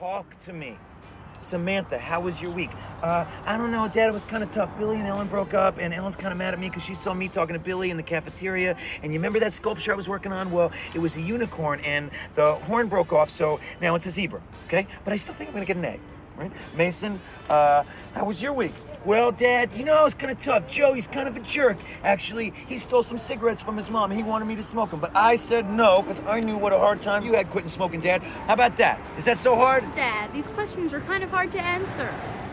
Talk to me. Samantha, how was your week? Uh, I don't know, Dad. It was kind of tough. Billy and Ellen broke up, and Ellen's kind of mad at me because she saw me talking to Billy in the cafeteria. And you remember that sculpture I was working on? Well, it was a unicorn, and the horn broke off, so now it's a zebra. Okay? But I still think I'm gonna get an A. Right? Mason, uh, how was your week? Well, Dad, you know, it's kind of tough. Joe, he's kind of a jerk. Actually, he stole some cigarettes from his mom. He wanted me to smoke them, but I said no because I knew what a hard time you had quitting smoking, Dad. How about that? Is that so hard? Dad, these questions are kind of hard to answer.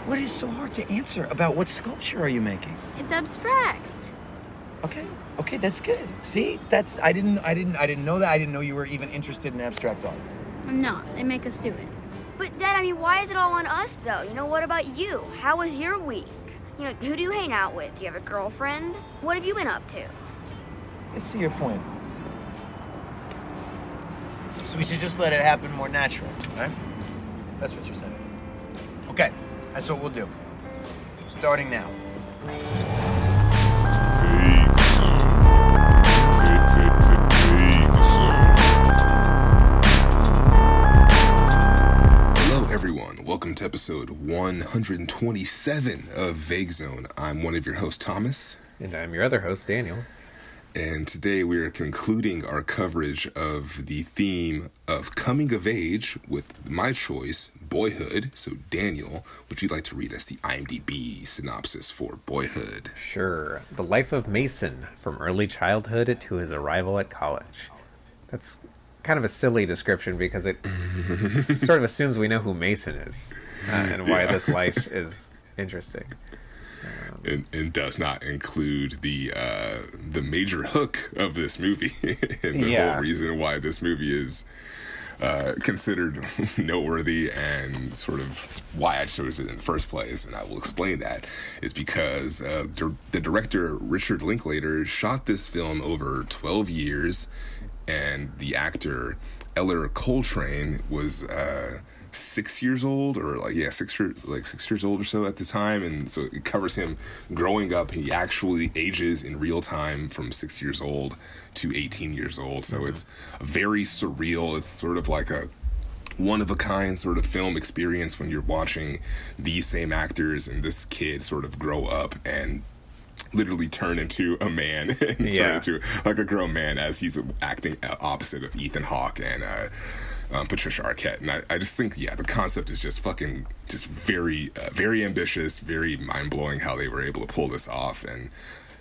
What is so hard to answer about what sculpture are you making? It's abstract. Okay, okay, that's good. See, that's I didn't, I didn't, I didn't know that. I didn't know you were even interested in abstract art. I'm not. They make us do it. But Dad, I mean, why is it all on us though? You know, what about you? How was your week? You know, who do you hang out with? Do you have a girlfriend? What have you been up to? I see your point. So we should just let it happen more naturally, right? That's what you're saying. Okay, that's what we'll do. Starting now. Welcome to episode 127 of Vague Zone. I'm one of your hosts, Thomas, And I'm your other host, Daniel. and today we are concluding our coverage of the theme of coming of age with my choice, Boyhood. So, Daniel, would you like to read us the IMDb synopsis for Boyhood? Sure. The life of Mason from early childhood to his arrival at college. That's kind of a silly description because it sort of assumes we know who Mason is uh, and why Yeah. this life is interesting. and, and does not include the uh, the major hook of this movie and the Yeah. whole reason why this movie is uh, considered noteworthy and sort of why I chose it in the first place. And I will explain that is because uh, the director Richard Linklater shot this film over 12 years, and the actor Ellar Coltrane was. Uh, six years old or like yeah six years like six years old or so at the time and so it covers him growing up. He actually ages in real time from six years old to 18 years old. So it's very surreal. It's sort of like a one of a kind sort of film experience when you're watching these same actors and this kid sort of grow up and literally turn into a man and turn Yeah. into like a grown man as he's acting opposite of Ethan Hawke and uh, um, Patricia Arquette. And I, I just think, yeah, the concept is just fucking, just very, uh, very ambitious, very mind blowing how they were able to pull this off. And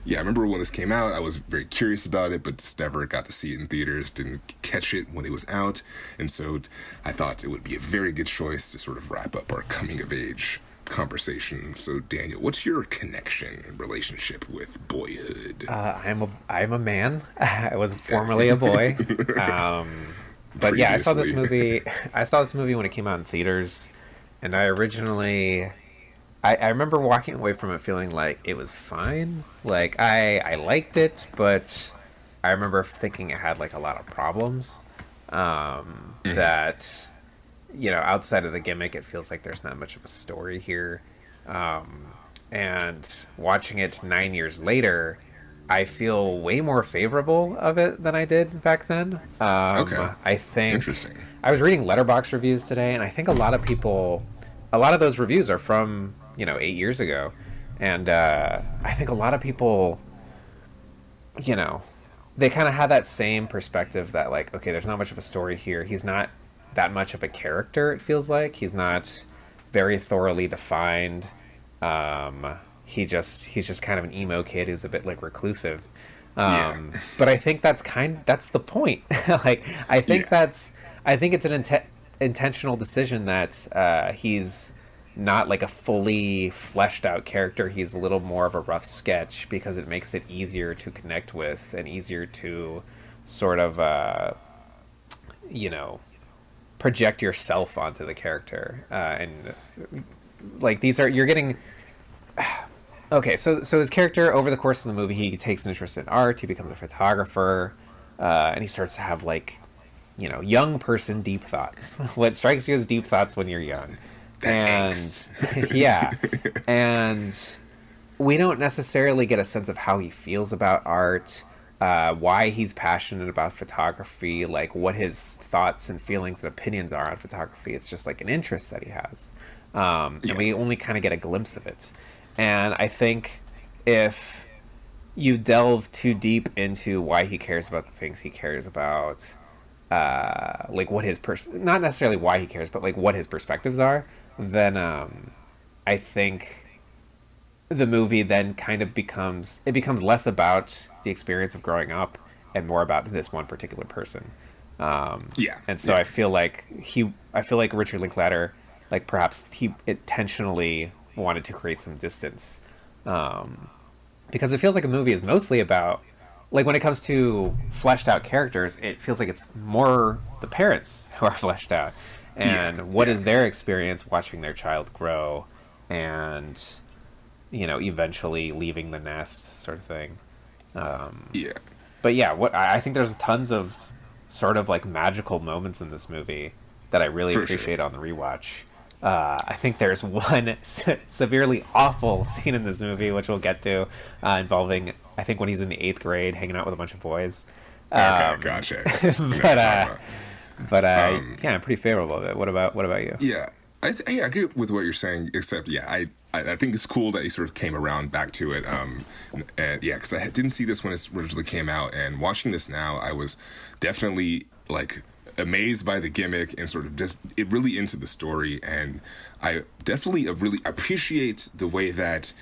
yeah, I remember when this came out, I was very curious about it, but just never got to see it in theaters, didn't catch it when it was out. And so I thought it would be a very good choice to sort of wrap up our coming of age conversation. So, Daniel, what's your connection and relationship with boyhood? Uh, I'm a I'm a man. I was formerly a boy. Um, but yeah, I saw this movie. I saw this movie when it came out in theaters, and I originally, I, I remember walking away from it feeling like it was fine. Like I I liked it, but I remember thinking it had like a lot of problems. Um, That you know, outside of the gimmick, it feels like there's not much of a story here. Um, and watching it nine years later, I feel way more favorable of it than I did back then. Um, Okay. I think Interesting. I was reading Letterboxd reviews today, and I think a lot of people, a lot of those reviews are from you know eight years ago, and uh, I think a lot of people, you know, they kind of have that same perspective that like, okay, there's not much of a story here. He's not that much of a character. It feels like he's not very thoroughly defined. Um, he just he's just kind of an emo kid who's a bit like reclusive. Um, But I think that's kind that's the point. like I think Yeah. that's I think it's an inte- intentional decision that uh, he's not like a fully fleshed out character. He's a little more of a rough sketch because it makes it easier to connect with and easier to sort of uh, you know project yourself onto the character uh, and like these are you're getting okay so so his character over the course of the movie he takes an interest in art he becomes a photographer uh, and he starts to have like you know young person deep thoughts. What strikes you as deep thoughts when you're young? And yeah. And we don't necessarily get a sense of how he feels about art uh, why he's passionate about photography, like what his thoughts and feelings and opinions are on photography. It's just like an interest that he has. Um, Yeah. And we only kind of get a glimpse of it. And I think if you delve too deep into why he cares about the things he cares about, uh, like what his pers- not necessarily why he cares, but like what his perspectives are, then um, I think the movie then kind of becomes it becomes less about the experience of growing up and more about this one particular person. Um, Yeah, and so yeah. I feel like he, I feel like Richard Linklater, like perhaps he intentionally wanted to create some distance, um, because it feels like a movie is mostly about, like when it comes to fleshed out characters, it feels like it's more the parents who are fleshed out, and Yeah, what is yeah. their experience watching their child grow, and you know eventually leaving the nest, sort of thing Yeah. but yeah, what I think there's tons of sort of like magical moments in this movie that I really For sure. appreciate on the rewatch. Uh, I think there's one se- severely awful scene in this movie, which we'll get to, uh, involving I think when he's in the eighth grade, hanging out with a bunch of boys. Okay, Um, gotcha. Know what you're but uh, but uh, Um, yeah, I'm pretty favorable of it. What about what about you? Yeah, I th- yeah, I agree with what you're saying. Except, yeah, I, I I think it's cool that you sort of came around back to it. Um, and yeah, because I didn't see this when it originally came out, and watching this now, I was definitely like amazed by the gimmick and sort of just it really into the story, and I definitely uh, really appreciate the way that.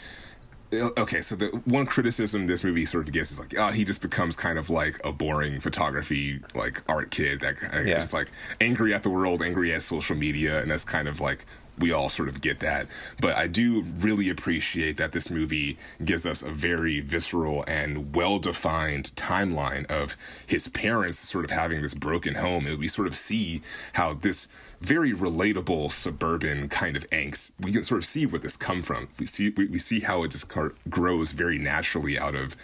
Okay, so the one criticism this movie sort of gets is like, oh, he just becomes kind of like a boring photography, like art kid that kind of Yeah. just like angry at the world, angry at social media, and that's kind of like we all sort of get that. But I do really appreciate that this movie gives us a very visceral and well defined timeline of his parents sort of having this broken home. And we sort of see how this very relatable suburban kind of angst. We can sort of see where this come from. We see we, we see how it just grows very naturally out of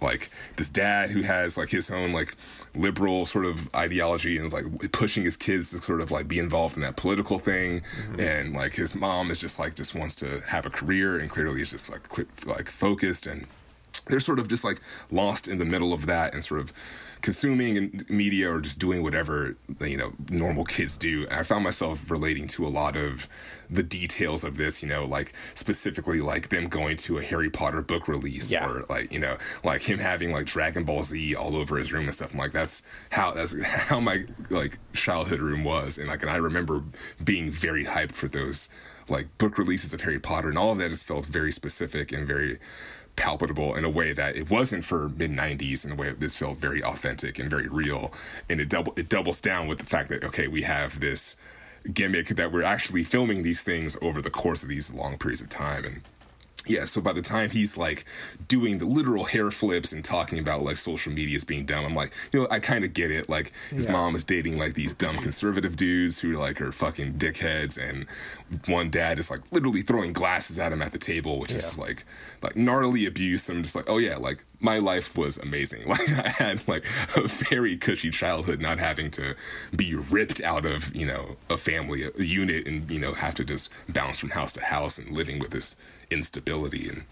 like this dad who has like his own like liberal sort of ideology and is like pushing his kids to sort of like be involved in that political thing mm-hmm. and like his mom is just like just wants to have a career and clearly is just like like focused and they're sort of just like lost in the middle of that and sort of consuming in- media or just doing whatever you know normal kids do. I found myself relating to a lot of the details of this, you know, like specifically like them going to a Harry Potter book release Yeah. or like you know like him having like Dragon Ball Z all over his room and stuff. I'm like that's how that's how my like childhood room was, and like and I remember being very hyped for those like book releases of Harry Potter, and all of that just felt very specific and very palpable in a way that it wasn't for mid 90s in a way that this felt very authentic and very real. And it double it doubles down with the fact that okay we have this gimmick that we're actually filming these things over the course of these long periods of time. And yeah, so by the time he's like doing the literal hair flips and talking about like social media is being dumb, I'm like, you know, I kind of get it. Like his Yeah. mom is dating like these dumb conservative dudes who are like are fucking dickheads, and one dad is like literally throwing glasses at him at the table, which is like like gnarly abuse. I'm just like, oh yeah, like my life was amazing. Like I had like a very cushy childhood, not having to be ripped out of you know a family, a unit, and you know have to just bounce from house to house and living with this instability and.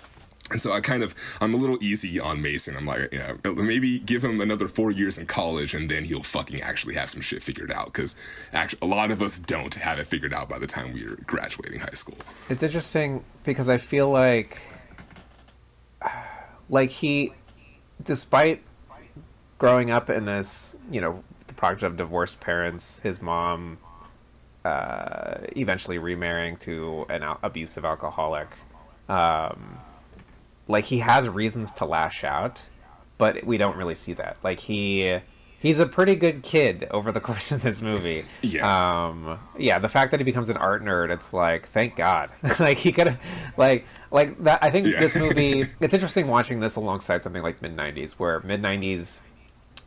And so I kind of I'm a little easy on Mason. I'm like, you know, maybe give him another four years in college, and then he'll fucking actually have some shit figured out. Because actually, a lot of us don't have it figured out by the time we're graduating high school. It's interesting because I feel like like he despite growing up in this, you know, the product of divorced parents, his mom uh, eventually remarrying to an abusive alcoholic. Um, like he has reasons to lash out, but we don't really see that. Like he he's a pretty good kid over the course of this movie. Yeah. Um yeah, the fact that he becomes an art nerd, it's like thank God. like he could have like like that I think Yeah. this movie it's interesting watching this alongside something like mid 90s where mid 90s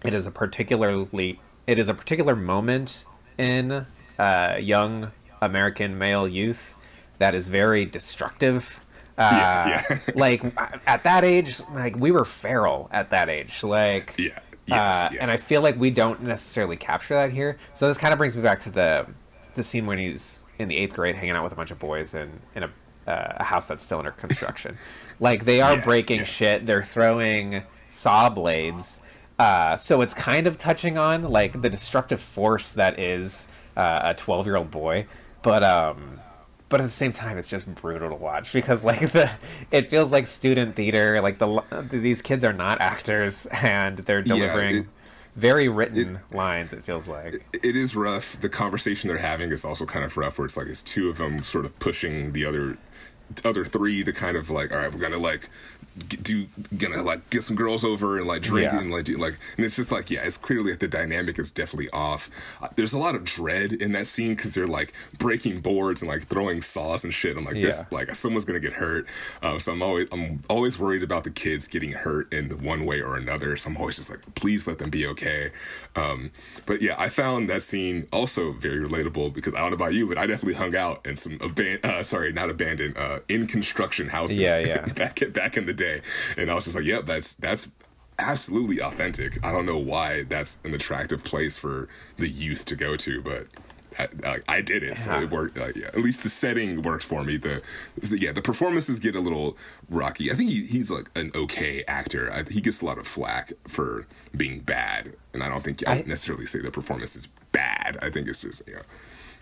it is a particularly it is a particular moment in uh, young American male youth that is very destructive. Uh, Yeah, yeah. like at that age, like we were feral at that age. Like Yeah. Yes, uh, yeah. and I feel like we don't necessarily capture that here. So this kind of brings me back to the the scene when he's in the eighth grade, hanging out with a bunch of boys in in a, uh, a house that's still under construction. like they are Yes, breaking yes. shit. They're throwing saw blades. Uh, so it's kind of touching on like the destructive force that is uh, a 12 year old boy, but um, but at the same time, it's just brutal to watch because like the it feels like student theater. Like the these kids are not actors and they're delivering. Yeah, it, very written it, lines it feels like it, it is rough the conversation they're having is also kind of rough where it's like it's two of them sort of pushing the other other three to kind of like all right we're gonna like do gonna like get some girls over and like drink yeah. and like do, like and it's just like yeah it's clearly like, the dynamic is definitely off. Uh, there's a lot of dread in that scene because they're like breaking boards and like throwing saws and shit. I'm like yeah. this like someone's gonna get hurt. Um, so i'm always i'm always worried about the kids getting hurt in one way or another. So i'm always just like please let them be okay um, but yeah i found that scene also very relatable because i don't know about you but i definitely hung out in some abandoned uh, sorry not abandoned uh, in construction houses yeah yeah back back in the day day. And I was just like, yep, that's that's absolutely authentic. I don't know why that's an attractive place for the youth to go to, but I, I did it, so it worked. Uh, yeah, at least the setting works for me. The yeah, the performances get a little rocky. I think he, he's like an okay actor. I, he gets a lot of flack for being bad, and I don't think I, I necessarily say the performance is bad. I think it's just yeah.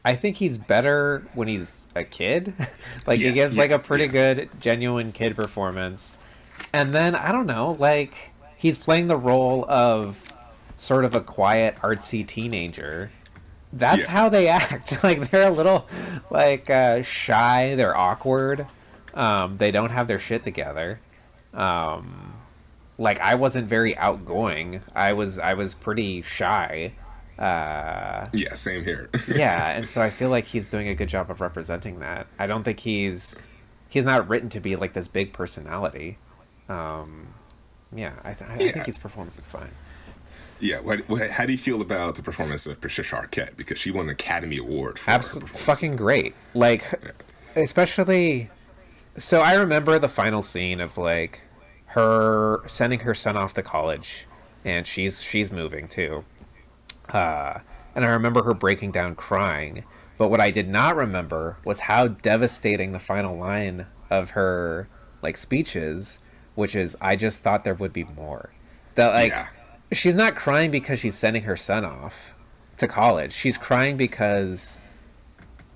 I think he's better when he's a kid. like yes, he gives yeah, like a pretty yeah. good, genuine kid performance and then I don't know, like he's playing the role of sort of a quiet, artsy teenager. That's yeah. how they act. like they're a little like uh, shy. They're awkward. Um, they don't have their shit together. Um, like I wasn't very outgoing. I was I was pretty shy. Uh, yeah, same here. yeah, and so I feel like he's doing a good job of representing that. I don't think he's he's not written to be like this big personality. Um, yeah, I, th- I yeah. think his performance is fine. Yeah, what, what, how do you feel about the performance of Patricia Arquette? Because she won an Academy Award for Absolutely fucking great. Like, yeah. especially. So I remember the final scene of like her sending her son off to college, and she's she's moving too. Uh, and I remember her breaking down crying. But what I did not remember was how devastating the final line of her like speeches which is I just thought there would be more. That like yeah. She's not crying because she's sending her son off to college. She's crying because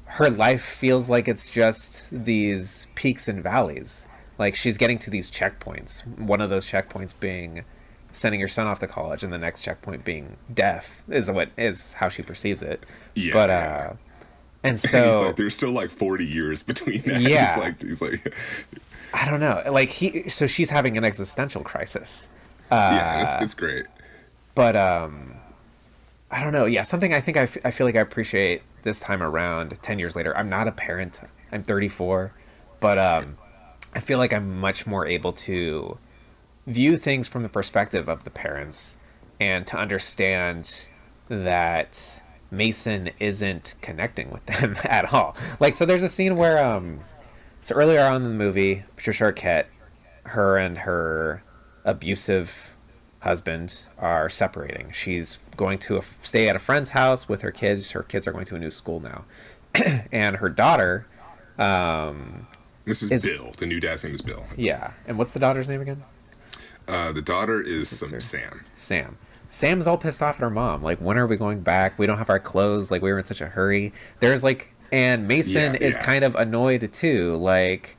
her life feels like it's just these peaks and valleys. Like she's getting to these checkpoints. One of those checkpoints being sending your son off to college and the next checkpoint being death is what is how she perceives it. Yeah. But uh and so like, there's still like 40 years between that. Yeah. He's like, he's like I don't know. Like he, so she's having an existential crisis. Uh, yeah, it's, it's great. But um, I don't know. Yeah, something I think I, f- I feel like I appreciate this time around. Ten years later, I'm not a parent. I'm 34, but um, I feel like I'm much more able to view things from the perspective of the parents and to understand that Mason isn't connecting with them at all. Like, so there's a scene where um so earlier on in the movie, Patricia Arquette, her and her abusive husband are separating. She's going to a, stay at a friend's house with her kids. Her kids are going to a new school now, and her daughter. Um, this is, is, Bill. The new dad's name is Bill. Yeah, and what's the daughter's name again? Uh, the daughter is some Sam. Sam. Sam's all pissed off at her mom. Like, when are we going back? We don't have our clothes. Like, we were in such a hurry. There's like and Mason yeah, is yeah. kind of annoyed too. Like,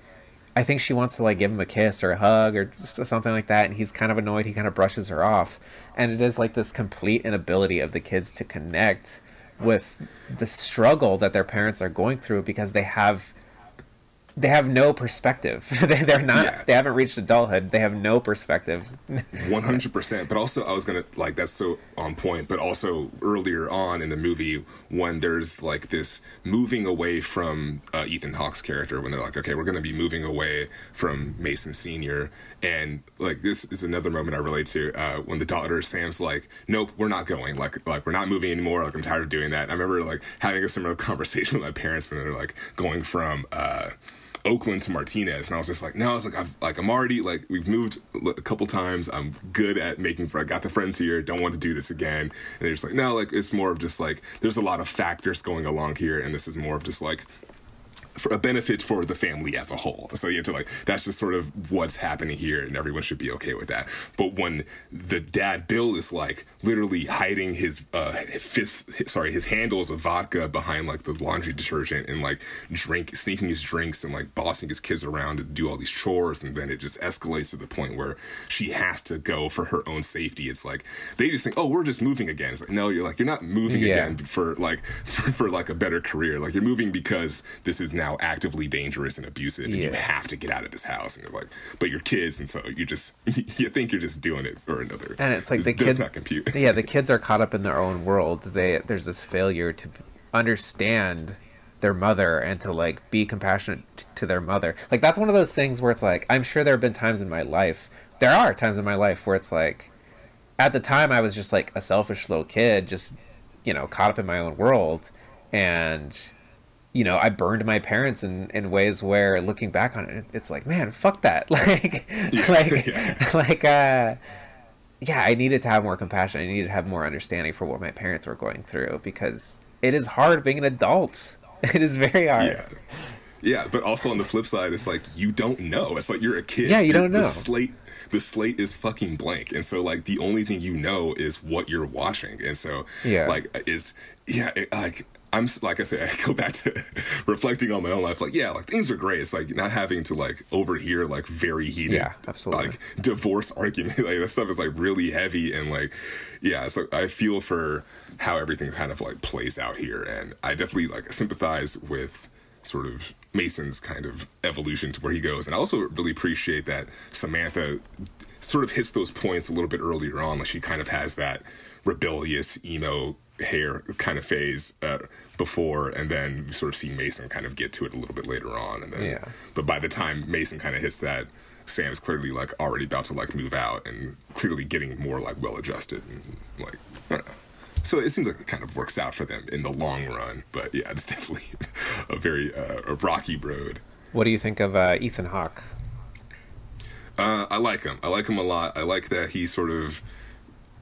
I think she wants to like give him a kiss or a hug or something like that, and he's kind of annoyed. He kind of brushes her off, and it is like this complete inability of the kids to connect with the struggle that their parents are going through because they have they have no perspective. they, are not. Yeah. They haven't reached adulthood. They have no perspective. One hundred percent. But also, I was gonna like that's so on point. But also earlier on in the movie, when there's like this moving away from uh, Ethan Hawke's character, when they're like, okay, we're gonna be moving away from Mason Senior, and like this is another moment I relate to uh, when the daughter Sam's like, nope, we're not going. Like, like we're not moving anymore. Like I'm tired of doing that. And I remember like having a similar conversation with my parents when they're like going from. Uh, Oakland to Martinez, and I was just like, no, I was like, I've, like I'm already like we've moved a couple times. I'm good at making. I got the friends here. Don't want to do this again. And they're just like, no, like it's more of just like there's a lot of factors going along here, and this is more of just like for a benefit for the family as a whole. So you have to like that's just sort of what's happening here, and everyone should be okay with that. But when the dad Bill is like literally hiding his uh fifth sorry his handles of vodka behind like the laundry detergent and like drink sneaking his drinks and like bossing his kids around to do all these chores, and then it just escalates to the point where she has to go for her own safety. It's like they just think, oh, we're just moving again. It's like no, you're like you're not moving Yeah. again for like for, for like a better career. Like you're moving because this is now actively dangerous and abusive, and you have to get out of this house. And they're like, but you're kids, and so you just you think you're just doing it for another. and it's like This the kids not compute. yeah the kids are caught up in their own world they there's this failure to understand their mother and to like be compassionate t- to their mother like that's one of those things where it's like i'm sure there have been times in my life there are times in my life where it's like at the time i was just like a selfish little kid just you know caught up in my own world and you know i burned my parents in in ways where looking back on it it's like man fuck that like like yeah. like uh yeah, I needed to have more compassion. I needed to have more understanding for what my parents were going through because it is hard being an adult. It is very hard. Yeah. Yeah, but also on the flip side, it's like you don't know. It's like you're a kid. Yeah, you You're- don't know. The slate, the slate is fucking blank, and so like the only thing you know is what you're watching, and so Yeah. like it's yeah, it, like I'm like I said, I go back to reflecting on my own life. Like yeah, like things are great. It's like not having to like overhear like very heated, Yeah, absolutely. like divorce argument. Like that stuff is like really heavy and like yeah. So I feel for how everything kind of like plays out here, and I definitely like sympathize with sort of Mason's kind of evolution to where he goes, and I also really appreciate that Samantha sort of hits those points a little bit earlier on. Like she kind of has that rebellious emo hair kind of phase uh, before, and then we sort of see Mason kind of get to it a little bit later on, and then Yeah. but by the time Mason kind of hits that, Sam's clearly like already about to like move out and clearly getting more like well adjusted and like I don't know. So it seems like it kind of works out for them in the long run. But yeah, it's definitely a very uh, a rocky road. What do you think of uh, Ethan Hawke? Uh, I like him. I like him a lot. I like that he sort of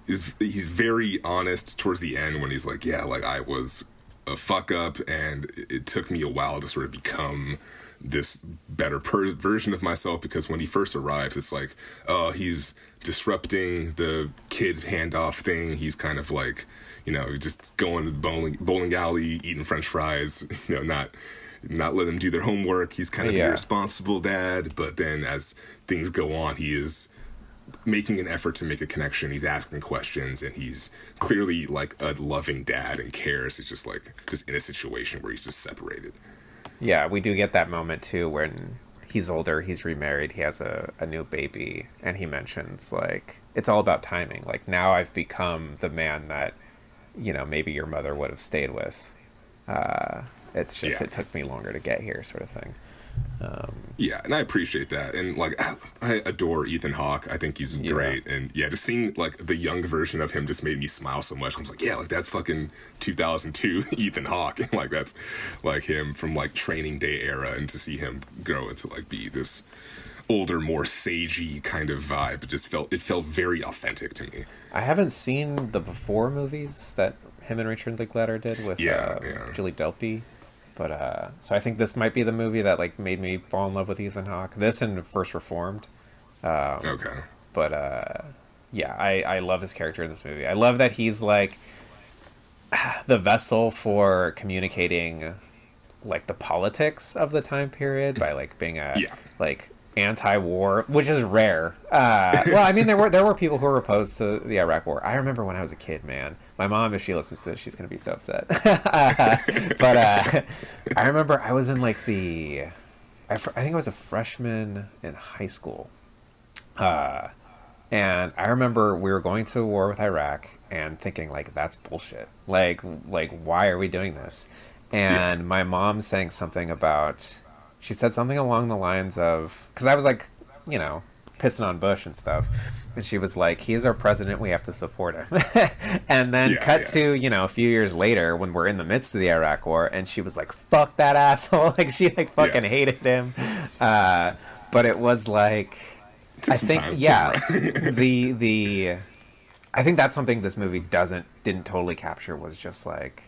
is. He's very honest towards the end when he's like, "Yeah, like I was a fuck up, and it, took me a while to sort of become this better per- version of myself." Because when he first arrives, it's like, "Oh, he's disrupting the kid handoff thing. He's kind of like, you know, just going to bowling bowling alley, eating French fries. You know, not." Not let them do their homework. He's kind of the Yeah. irresponsible dad, but then as things go on, he is making an effort to make a connection. He's asking questions, and he's clearly like a loving dad and cares. It's just like just in a situation where he's just separated. Yeah, we do get that moment too when he's older, he's remarried, he has a, a new baby, and he mentions like it's all about timing. Like now I've become the man that, you know, maybe your mother would have stayed with. Uh, it's just Yeah. it took me longer to get here, sort of thing. Um, Yeah, and I appreciate that. And like, I, adore Ethan Hawke. I think he's Yeah. great. And yeah, just seeing like the young version of him just made me smile so much. I was like, yeah, like that's fucking 2002 Ethan Hawke. And like that's like him from like Training Day era, and to see him grow into like be this older, more sagey kind of vibe, it just felt it felt very authentic to me. I haven't seen the before movies that him and Richard Linklater did with Yeah, uh, yeah. Julie Delpy. But uh, so I think this might be the movie that like made me fall in love with Ethan Hawke. This and First Reformed. Okay. but uh yeah i i love his character in this movie i love that he's like the vessel for communicating like the politics of the time period by like being a Yeah. like anti-war which is rare uh well i mean there were there were people who were opposed to the iraq war i remember when i was a kid man my mom if she listens to this she's gonna be so upset but uh i remember i was in like the I, fr- I think i was a freshman in high school uh, and I remember we were going to war with Iraq and thinking like that's bullshit. Like like why are we doing this? And my mom saying something about she said something along the lines of cuz I was like, you know, pissing on Bush and stuff. And she was like, "He is our president. We have to support him." and then Yeah, cut yeah. to you know a few years later when we're in the midst of the Iraq War, and she was like, "Fuck that asshole!" like she like fucking Yeah. hated him. Uh, but it was like I think yeah, the the I think that's something this movie doesn't didn't totally capture was just like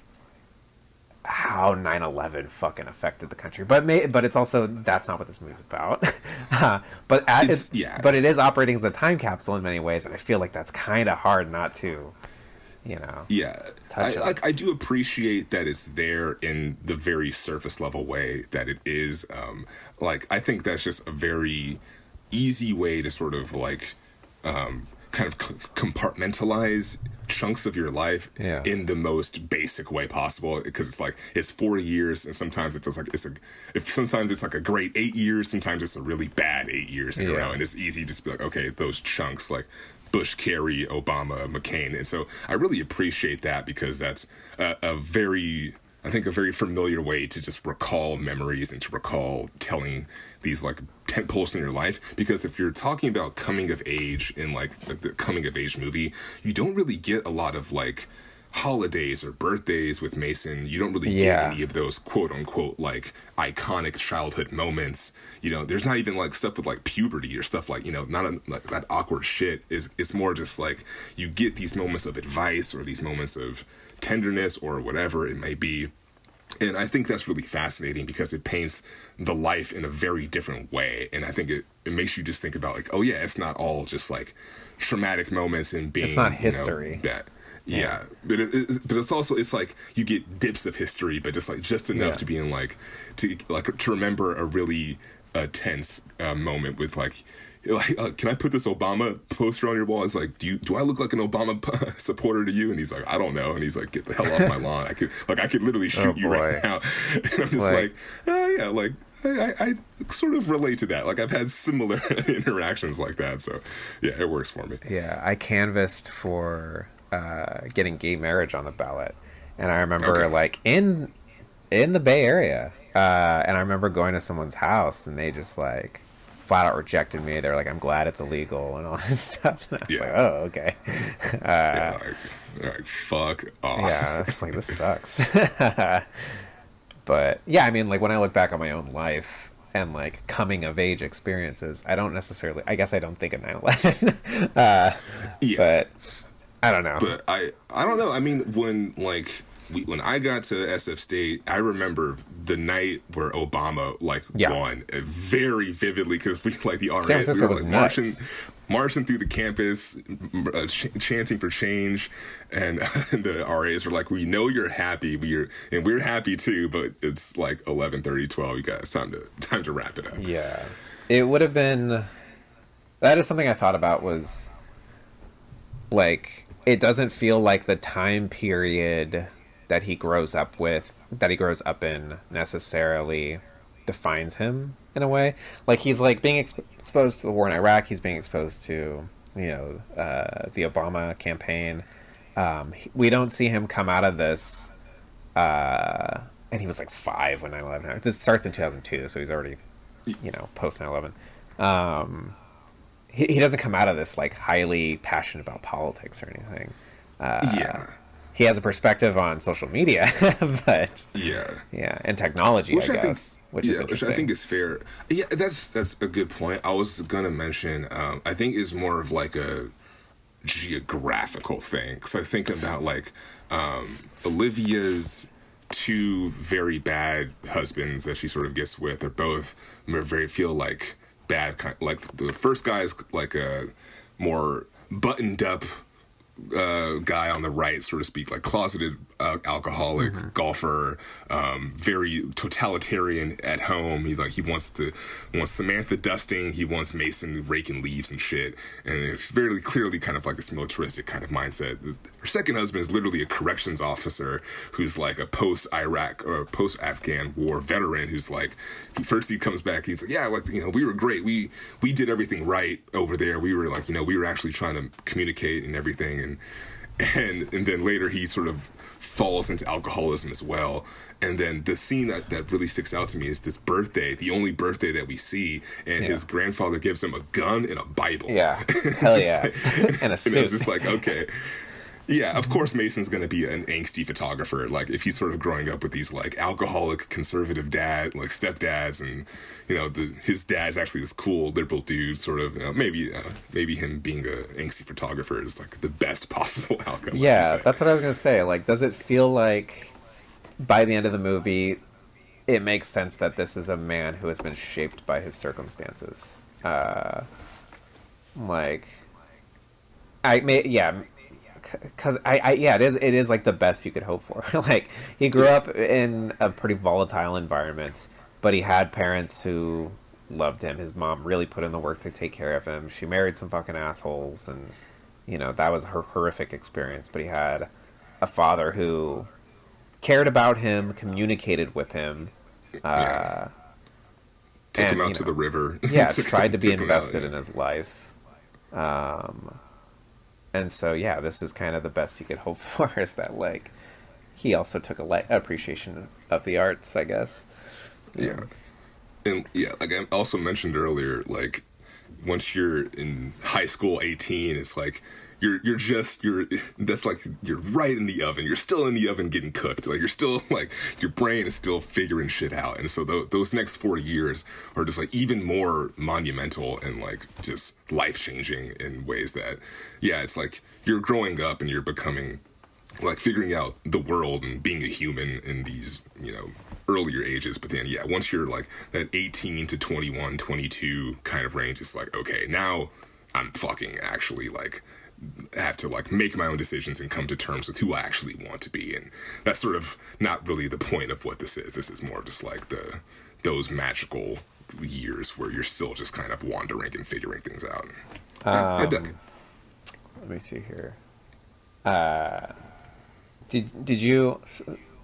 how 9/11 fucking affected the country. But may, but it's also that's not what this movie's about. Uh, but at, It's- it's, yeah. but it is operating as a time capsule in many ways, and I feel like that's kind of hard not to, you know. Yeah, I, like I do appreciate that it's there in the very surface level way that it is. Um, like I think that's just a very easy way to sort of like um, kind of c- compartmentalize chunks of your life Yeah. in the most basic way possible because it's like it's four years and sometimes it feels like it's a if sometimes it's like a great eight years sometimes it's a really bad eight years in a row. And it's easy to just be like okay those chunks like bush kerry obama mccain. And so i really appreciate that because that's a, a very i think a very familiar way to just recall memories and to recall telling these like tent poles in your life. Because if you're talking about coming of age in like the, the coming of age movie you don't really get a lot of like holidays or birthdays with mason. You don't really Yeah. get any of those quote unquote like iconic childhood moments. You know there's not even like stuff with like puberty or stuff like you know not a, like that awkward shit. Is it's more just like you get these moments of advice or these moments of tenderness or whatever it may be and I think that's really fascinating because it paints the life in a very different way. And I think it, it makes you just think about like, oh yeah, it's not all just like traumatic moments and being It's not you know, history. bad. Yeah, but it, it's, but it's also it's like you get dips of history, but just like just enough Yeah. to be in like to like to remember a really uh, tense uh, moment with like. Like, uh, can I put this Obama poster on your wall? It's like, do you do I look like an Obama supporter to you? And he's like, I don't know. And he's like, get the hell off my lawn. I could like I could literally shoot Oh, you right now. And I'm just Like- like, oh yeah, like I, I, I sort of relate to that. Like I've had similar interactions like that. So yeah, it works for me. Yeah, I canvassed for uh, getting gay marriage on the ballot, and I remember Okay. like in in the Bay Area, uh, and I remember going to someone's house, and they just like flat out rejected me. They're like, "I'm glad it's illegal" and all this stuff. And I was Yeah. like, "Oh, okay." Uh, Yeah, like, like fuck off. yeah, it's like this sucks. but yeah, I mean, like when I look back on my own life and like coming of age experiences, I don't necessarily. I guess I don't think of 9/11. uh, Yeah. but I don't know. But I I don't know. I mean, when like we, when I got to SF State, I remember the night where Obama like Yeah. won uh, very vividly because we like the RA, San Francisco we were was like nuts. marching marching through the campus, uh, ch- chanting for change, and the RAs were like, "We know you're happy, we're and we're happy too, but it's like 11, 12. You guys, time to time to wrap it up." Yeah. It would have been that is something I thought about was like it doesn't feel like the time period that he grows up with that he grows up in necessarily defines him in a way. Like he's like being exp- exposed to the war in Iraq, he's being exposed to, you know, uh, the Obama campaign. Um, we don't see him come out of this uh, and he was like five when 9-11 happened. This starts in 2002, so he's already, you know, post 9-11. Um, he, he doesn't come out of this like highly passionate about politics or anything. Uh, yeah, He has a perspective on social media, but yeah. yeah, and technology, which I, I, guess, think, which yeah, is which. I think is fair. Yeah, that's that's a good point. I was gonna mention. Um, I think is more of like a geographical thing. So I think about like um, Olivia's two very bad husbands that she sort of gets with are both very feel like bad kind. Like the first guy is like a more buttoned up uh, guy on the right, so to speak, like closeted uh, alcoholic golfer, um, very totalitarian at home. He like he wants to wants Samantha dusting. He wants Mason raking leaves and shit. And it's very clearly kind of like this militaristic kind of mindset. Her second husband is literally a corrections officer who's like a post Iraq or post Afghan war veteran who's like he, first he comes back he's like yeah like you know we were great we we did everything right over there we were like you know we were actually trying to communicate and everything and and and then later he sort of falls into alcoholism as well. And then the scene that, that really sticks out to me is this birthday the only birthday that we see and his grandfather gives him a gun and a bible. Yeah. Hell yeah. like- And a and it's just like okay yeah, of course Mason's gonna be an angsty photographer. Like if he's sort of growing up with these like alcoholic conservative dad, like stepdads, and you know the his dad's actually this cool liberal dude. Sort of you know, maybe uh, maybe him being a angsty photographer is like the best possible outcome. yeah, that's what I was gonna say. Like, does it feel like by the end of the movie, it makes sense that this is a man who has been shaped by his circumstances. Uh, like, I may yeah, because I, I yeah it is it is like the best you could hope for. like he grew up in a pretty volatile environment, but he had parents who loved him. His mom really put in the work to take care of him. She married some fucking assholes, and you know that was her horrific experience. But he had a father who cared about him, communicated with him. Uh, Took and, him out you to know, the river. yeah, tried to be him out, invested yeah. in his life. Um, and so yeah, this is kind of the best you could hope for is that like he also took a li- appreciation of the arts, I guess. Yeah. And yeah, like I also mentioned earlier, like once you're in high school, 18, it's like you're you're just you're that's like you're right in the oven. You're still in the oven getting cooked. Like you're still like your brain is still figuring shit out. And so tho- those next 40 years are just like even more monumental and like just life changing in ways that yeah, it's like you're growing up and you're becoming like figuring out the world and being a human in these you know earlier ages but then yeah once you're like that 18 to 21 22 kind of range it's like okay now i'm fucking actually like have to like make my own decisions and come to terms with who i actually want to be and that's sort of not really the point of what this is this is more just like the those magical years where you're still just kind of wandering and figuring things out Yeah, dug it. Let me see here. Uh, did did you?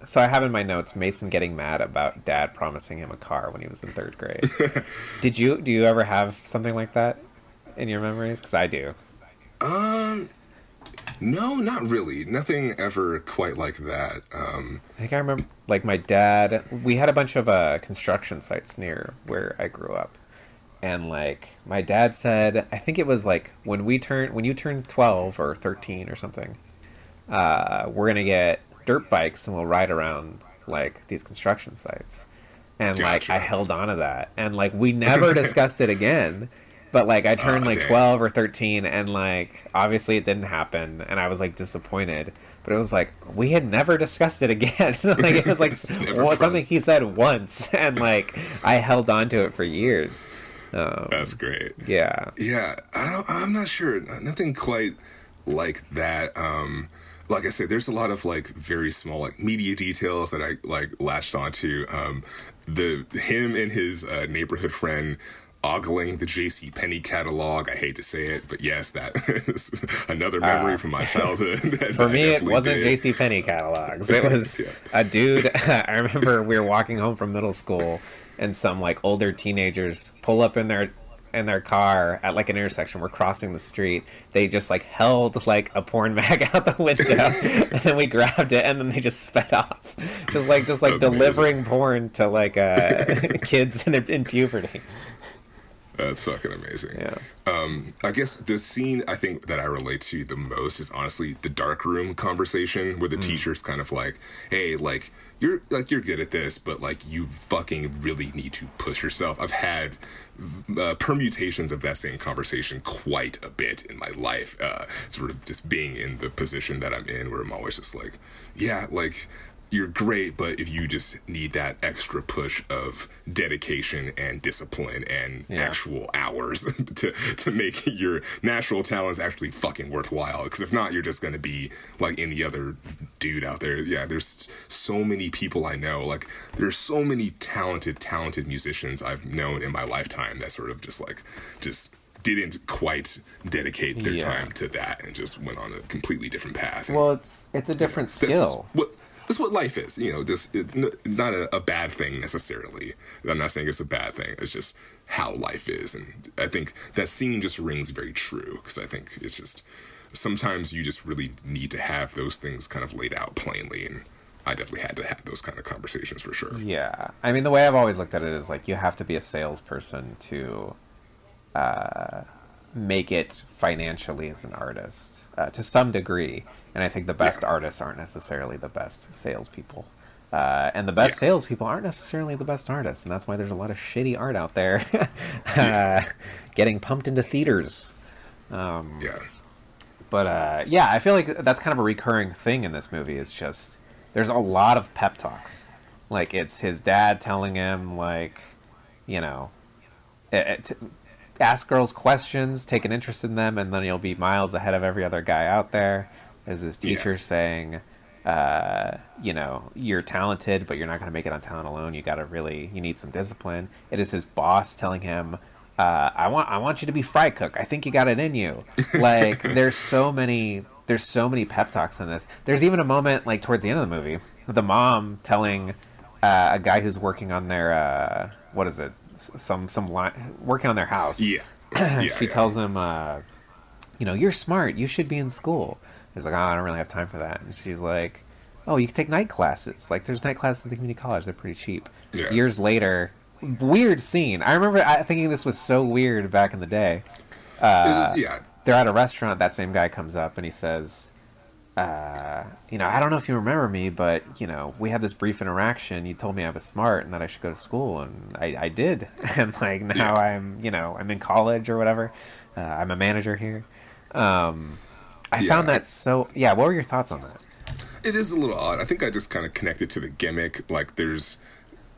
So I have in my notes Mason getting mad about dad promising him a car when he was in third grade. did you? Do you ever have something like that in your memories? Because I do. Um, no, not really. Nothing ever quite like that. Um, I think I remember, like my dad. We had a bunch of uh, construction sites near where I grew up, and like my dad said, I think it was like when we turn when you turn twelve or thirteen or something, uh, we're gonna get dirt bikes and we'll ride around like these construction sites, and like I held on to that, and like we never discussed it again. But like I turned Aw, like dang. 12 or 13 and like obviously it didn't happen and I was like disappointed. But it was like we had never discussed it again. like it was like well, something he said once and like I held on to it for years. Um, that's great. yeah. Yeah, I don't. I'm not sure. Nothing quite like that. Um, like I said, there's a lot of like very small like media details that I like latched onto. Um, the him and his uh, neighborhood friend ogling the J.C. Penney catalog. I hate to say it, but yes, that is another memory from my childhood. For me, it wasn't. J.C. Penney catalogs. It was Yeah. a dude. I remember we were walking home from middle school, and some like older teenagers pull up in their in their car at like an intersection. We're crossing the street. They just like held like a porn mag out the window, and then we grabbed it, and then they just sped off, just like just like Amazing. delivering porn to like uh, kids in, in puberty. That's fucking amazing. Yeah. Um, I guess the scene I think that I relate to the most is honestly the dark room conversation where the teacher's kind of like, "Hey, like you're like you're good at this, but like you fucking really need to push yourself." I've had uh, permutations of that same conversation quite a bit in my life. Uh, sort of just being in the position that I'm in, where I'm always just like, "Yeah, like." You're great, but if you just need that extra push of dedication and discipline and Yeah. actual hours to to make your natural talents actually fucking worthwhile. Because if not, you're just gonna be like any other dude out there. Yeah, there's so many people I know. Like there's so many talented, talented musicians I've known in my lifetime that sort of just like just didn't quite dedicate their Yeah. time to that and just went on a completely different path. And Well, it's it's a different skill. what this is what life is. You know, just it's not a, a bad thing necessarily. I'm not saying it's a bad thing. It's just how life is, and I think that scene just rings very true because I think it's just sometimes you just really need to have those things kind of laid out plainly, and I definitely had to have those kind of conversations for sure. Yeah, I mean the way I've always looked at it is like you have to be a salesperson to uh, make it financially as an artist uh, to some degree, and I think the best Yeah. artists aren't necessarily the best salespeople. Uh, and the best Yeah. salespeople aren't necessarily the best artists, and that's why there's a lot of shitty art out there uh, getting pumped into theaters. Yeah, But uh, yeah, I feel like that's kind of a recurring thing in this movie. Is just there's a lot of pep talks. Like it's his dad telling him like, you know, it, it, ask girls questions, take an interest in them, and then you'll be miles ahead of every other guy out there. There's this teacher Yeah. saying, uh, you know, you're talented, but you're not going to make it on talent alone. You got to really, you need some discipline. It is his boss telling him, uh, I want, I want you to be fry cook. I think you got it in you. Like, there's so many, there's so many pep talks in this. There's even a moment like towards the end of the movie, the mom telling uh, a guy who's working on their, uh, what is it, some, some line, working on their house Yeah. yeah she yeah. tells him, uh, you know, you're smart. You should be in school. He's like, oh, I don't really have time for that. And she's like, oh, you can take night classes. Like, there's night classes at the community college. They're pretty cheap. Yeah. Years later, weird scene. I remember I, thinking this was so weird back in the day. It was- yeah. They're at a restaurant. That same guy comes up and he says, uh, you know, I don't know if you remember me, but you know, we had this brief interaction. You told me I was smart and that I should go to school, and I, I did. And like now Yeah. I'm, you know, I'm in college or whatever. Uh, I'm a manager here. Um, I found that so. Yeah, what were your thoughts on that? It is a little odd. I think I just kind of connected to the gimmick. Like there's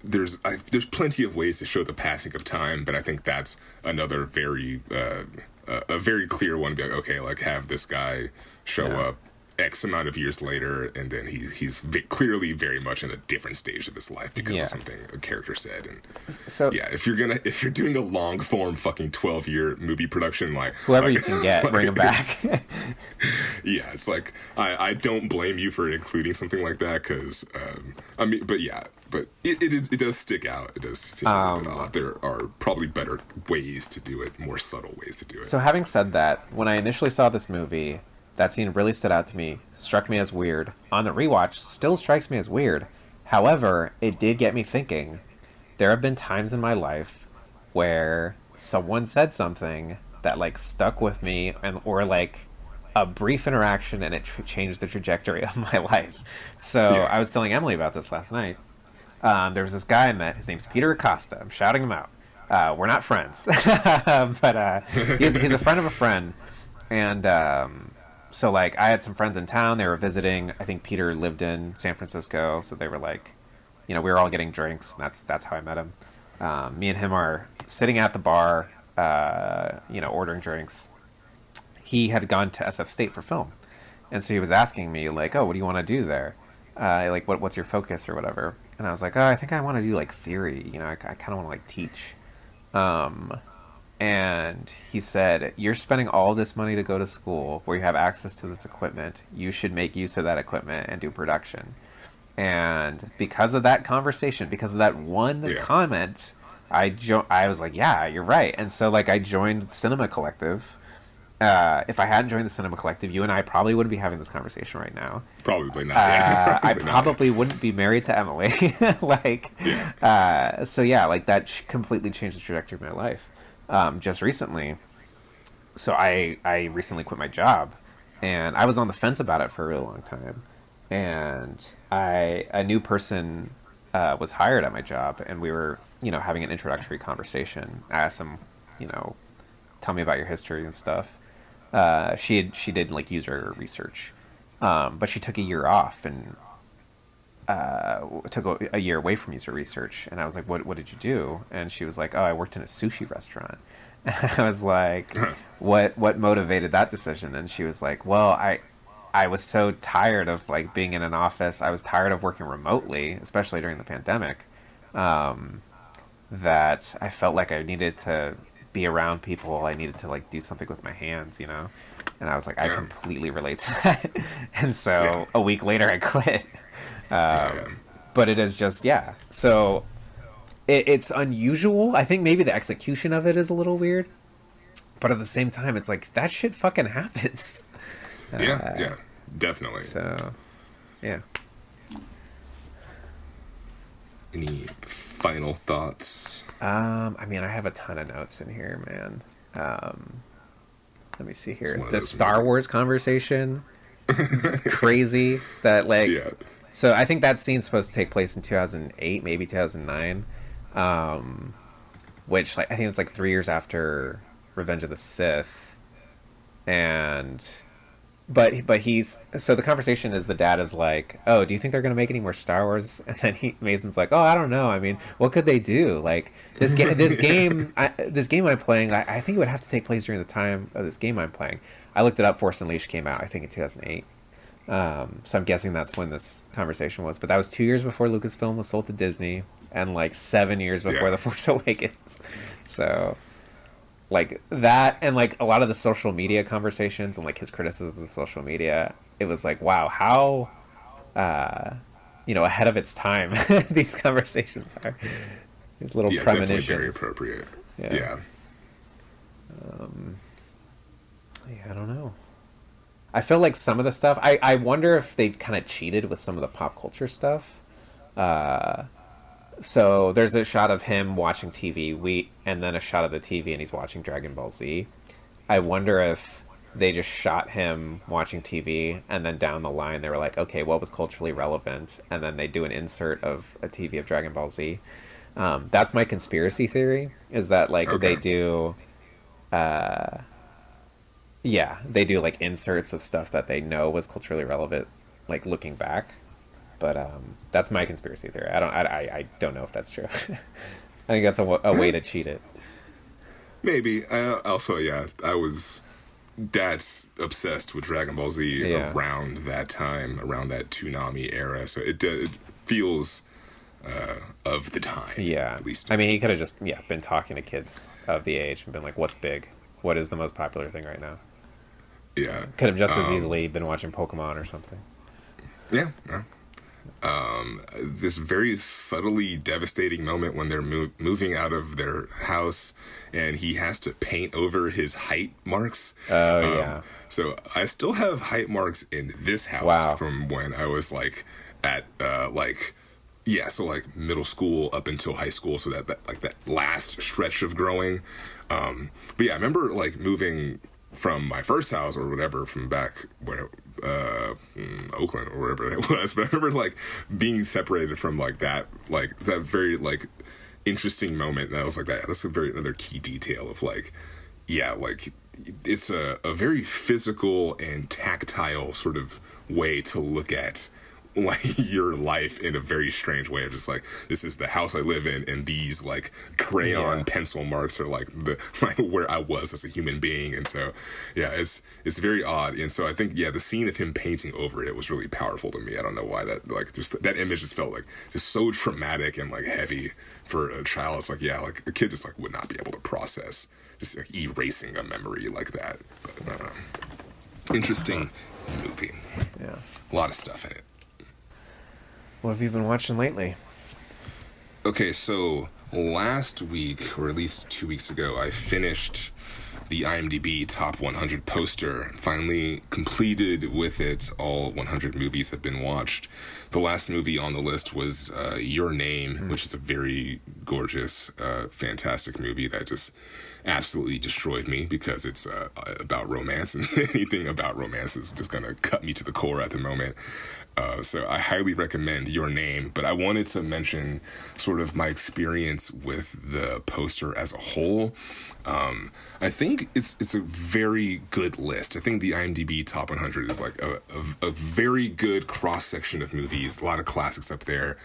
there's I, there's plenty of ways to show the passing of time, but I think that's another very uh, a, a very clear one. To be like, okay, like have this guy show Yeah. up X amount of years later, and then he's he's v- clearly very much in a different stage of his life because Yeah. of something a character said. And So yeah, if you're gonna if you're doing a long form fucking twelve year movie production, like whoever you can get, bring him back. yeah, it's like I, I don't blame you for including something like that because um, I mean, but yeah, but it it, is, it does stick out. It does bit Um, odd. There are probably better ways to do it, more subtle ways to do it. So having said that, when I initially saw this movie, that scene really stood out to me, struck me as weird. On the rewatch, still strikes me as weird. However, it did get me thinking. There have been times in my life where someone said something that like stuck with me and or like a brief interaction and it tr- changed the trajectory of my life. So Yeah. I was telling Emily about this last night. Um, there was this guy I met. His name's Peter Acosta. I'm shouting him out. Uh, we're not friends, but uh, he's, he's a friend of a friend, and um, so like I had some friends in town. They were visiting. I think Peter lived in San Francisco, so they were like, you know, we were all getting drinks. And that's that's how I met him. Um, me and him are sitting at the bar, uh, you know, ordering drinks. He had gone to SF State for film, and so he was asking me like, "Oh, what do you want to do there? Uh, like, what what's your focus or whatever?" And I was like, "Oh, I think I want to do like theory. You know, I, I kind of want to like teach." Um, and he said, "You're spending all this money to go to school where you have access to this equipment. You should make use of that equipment and do production." And because of that conversation, because of that one Yeah. comment, I jo- I was like, "Yeah, you're right." And so like I joined Cinema Collective. Uh, if I hadn't joined the Cinema Collective, you and I probably wouldn't be having this conversation right now probably not. uh, yeah, I probably not. wouldn't be married to Emily. like, uh, so yeah, like that sh- completely changed the trajectory of my life. Um, just recently, so I I recently quit my job, and I was on the fence about it for a really long time, and I a new person uh, was hired at my job, and we were you know having an introductory conversation. I asked him, you know, tell me about your history and stuff. Uh, she had, she did like user research, um, but she took a year off and uh, took a, a year away from user research. And I was like, "What what did you do?" And she was like, "Oh, I worked in a sushi restaurant." And I was like, "What what motivated that decision?" And she was like, "Well, I." I was so tired of like being in an office. I was tired of working remotely, especially during the pandemic. Um, that I felt like I needed to be around people. I needed to like do something with my hands, you know. And I was like, I completely relate to that. and so Yeah. a week later, I quit. Yeah. But it is just yeah. So it, it's unusual. I think maybe the execution of it is a little weird. But at the same time, it's like that shit fucking happens. yeah, yeah, definitely. So yeah. Any final thoughts? Um, I mean, I have a ton of notes in here, man. Um, let me see here. It's one of The Star Wars conversation, crazy. That like, Yeah. So I think that scene's supposed to take place in 2008, maybe 2009. Um, which like I think it's like three years after Revenge of the Sith, and but but he's so the conversation is the dad is like, "Oh, do you think they're gonna make any more Star Wars?" And then he Mason's like, "Oh, I don't know. I mean, what could they do? Like this game, this game, I, this game I'm playing. I, I think it would have to take place during the time of this game I'm playing. I looked it up. Force Unleashed came out, I think, in 2008. Um, so I'm guessing that's when this conversation was. But that was two years before Lucasfilm was sold to Disney, and like seven years before Yeah. The Force Awakens. So like that and like a lot of the social media conversations and like his criticisms of social media it was like wow how uh you know ahead of its time these conversations are these little yeah, definitely very appropriate. Yeah. yeah. yeah i don't know i feel like some of the stuff i i wonder if they kind of cheated with some of the pop culture stuff uh so there's a shot of him watching TV, we and then a shot of the TV and he's watching Dragon Ball Z. I wonder if they just shot him watching TV and then down the line they were like, okay, what was culturally relevant? And then they do an insert of a TV of Dragon Ball Z. Um, that's my conspiracy theory is that like Okay. they do uh yeah, they do like inserts of stuff that they know was culturally relevant like looking back but um, that's my conspiracy theory. I don't. I, I, I don't know if that's true. I think that's a, a way to cheat it. Maybe. Uh, also, yeah, I was dad's obsessed with Dragon Ball Z Yeah. around that time, around that Toonami era. So it, it feels uh, of the time. Yeah. At least. I mean, he could have just yeah been talking to kids of the age and been like, "What's big? What is the most popular thing right now?" Yeah. Could have just as Um, easily been watching Pokemon or something. Yeah. yeah. Um, this very subtly devastating moment when they're mo- moving out of their house and he has to paint over his height marks. Oh Um, yeah. So I still have height marks in this house Wow. from when I was like at uh like yeah, so like middle school up until high school, so that, that like that last stretch of growing. Um but yeah, I remember like moving from my first house or whatever from back where uh mm, Oakland or wherever it was, but I remember like being separated from like that like that very like interesting moment and I was like that that's a very another key detail of like yeah, like it's a, a very physical and tactile sort of way to look at like your life in a very strange way of just like this is the house I live in and these like crayon Yeah. pencil marks are like the like where I was as a human being and so yeah it's it's very odd and so I think yeah the scene of him painting over it was really powerful to me. I don't know why that like just that image just felt like just so traumatic and like heavy for a child. It's like yeah like a kid just like would not be able to process just like erasing a memory like that. But uh, interesting movie. Yeah. a lot of stuff in it What have you been watching lately? Okay, so last week, or at least two weeks ago, I finished the IMDb Top 100 poster. Finally completed with it. All 100 movies have been watched. The last movie on the list was uh, Your Name, which is a very gorgeous, uh, fantastic movie that just absolutely destroyed me because it's uh, about romance, and anything about romance is just gonna cut me to the core at the moment. Uh, so I highly recommend Your Name, but I wanted to mention sort of my experience with the poster as a whole. Um, I think it's it's a very good list. I think the IMDb Top 100 is like a, a, a very good cross section of movies. A lot of classics up there.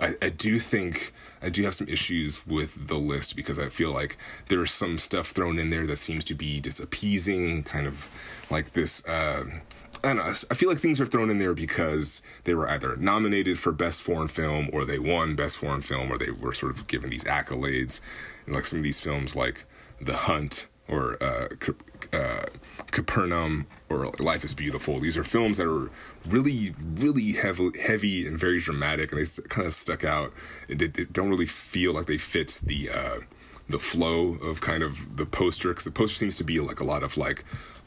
I, I do think I do have some issues with the list because I feel like there's some stuff thrown in there that seems to be disappeasing, kind of like this. Uh, I know. I feel like things are thrown in there because they were either nominated for best foreign film or they won best foreign film or they were sort of given these accolades. And like some of these films, like The Hunt or uh, uh, Capernaum or Life is Beautiful. These are films that are really, really heavy, heavy and very dramatic, and they kind of stuck out. They, they don't really feel like they fit the uh, the flow of kind of the poster because the poster seems to be like a lot of like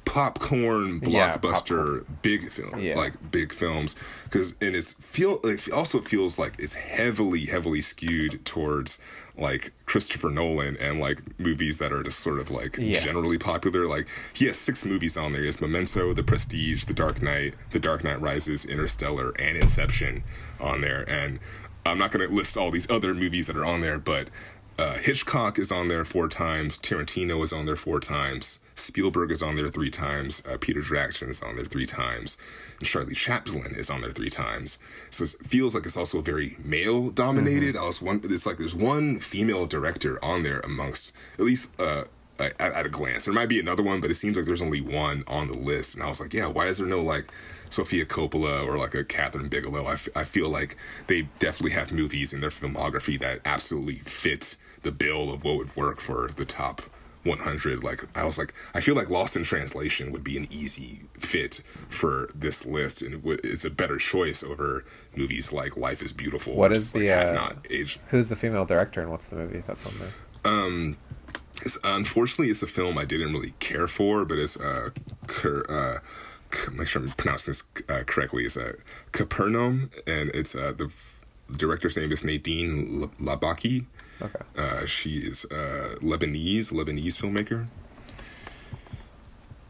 popcorn Yeah, blockbuster big film Yeah. like big films because and it's feel it also feels like it's heavily heavily skewed towards like Christopher Nolan and like movies that are just sort of like Yeah. generally popular like he has six movies on there he has Memento The Prestige The Dark Knight The Dark Knight Rises Interstellar and Inception on there and I'm not going to list all these other movies that are on there but uh, Hitchcock is on there four times. Tarantino is on there four times. Spielberg is on there three times. Uh, Peter Jackson is on there three times. And Charlie Chaplin is on there three times. So it feels like it's also very male dominated. I was one. It's like there's one female director on there amongst at least. Uh, at, at a glance, there might be another one, but it seems like there's only one on the list. And I was like, yeah, why is there no like Sofia Coppola or like a Kathryn Bigelow? I, f- I feel like they definitely have movies in their filmography that absolutely fit the bill of what would work for the top 100 like i was like i feel like lost in translation would be an easy fit for this list and it's a better choice over movies like life is beautiful What is like, the, uh, not aged Who's the female director and what's the movie that's on there? it's, unfortunately it's a film i didn't really care for but it's uh, Ker, uh make sure i'm pronouncing this uh, correctly it's uh, capernaum and it's uh the director's name is nadine labaki Okay. Uh, she is uh, Lebanese, Lebanese filmmaker.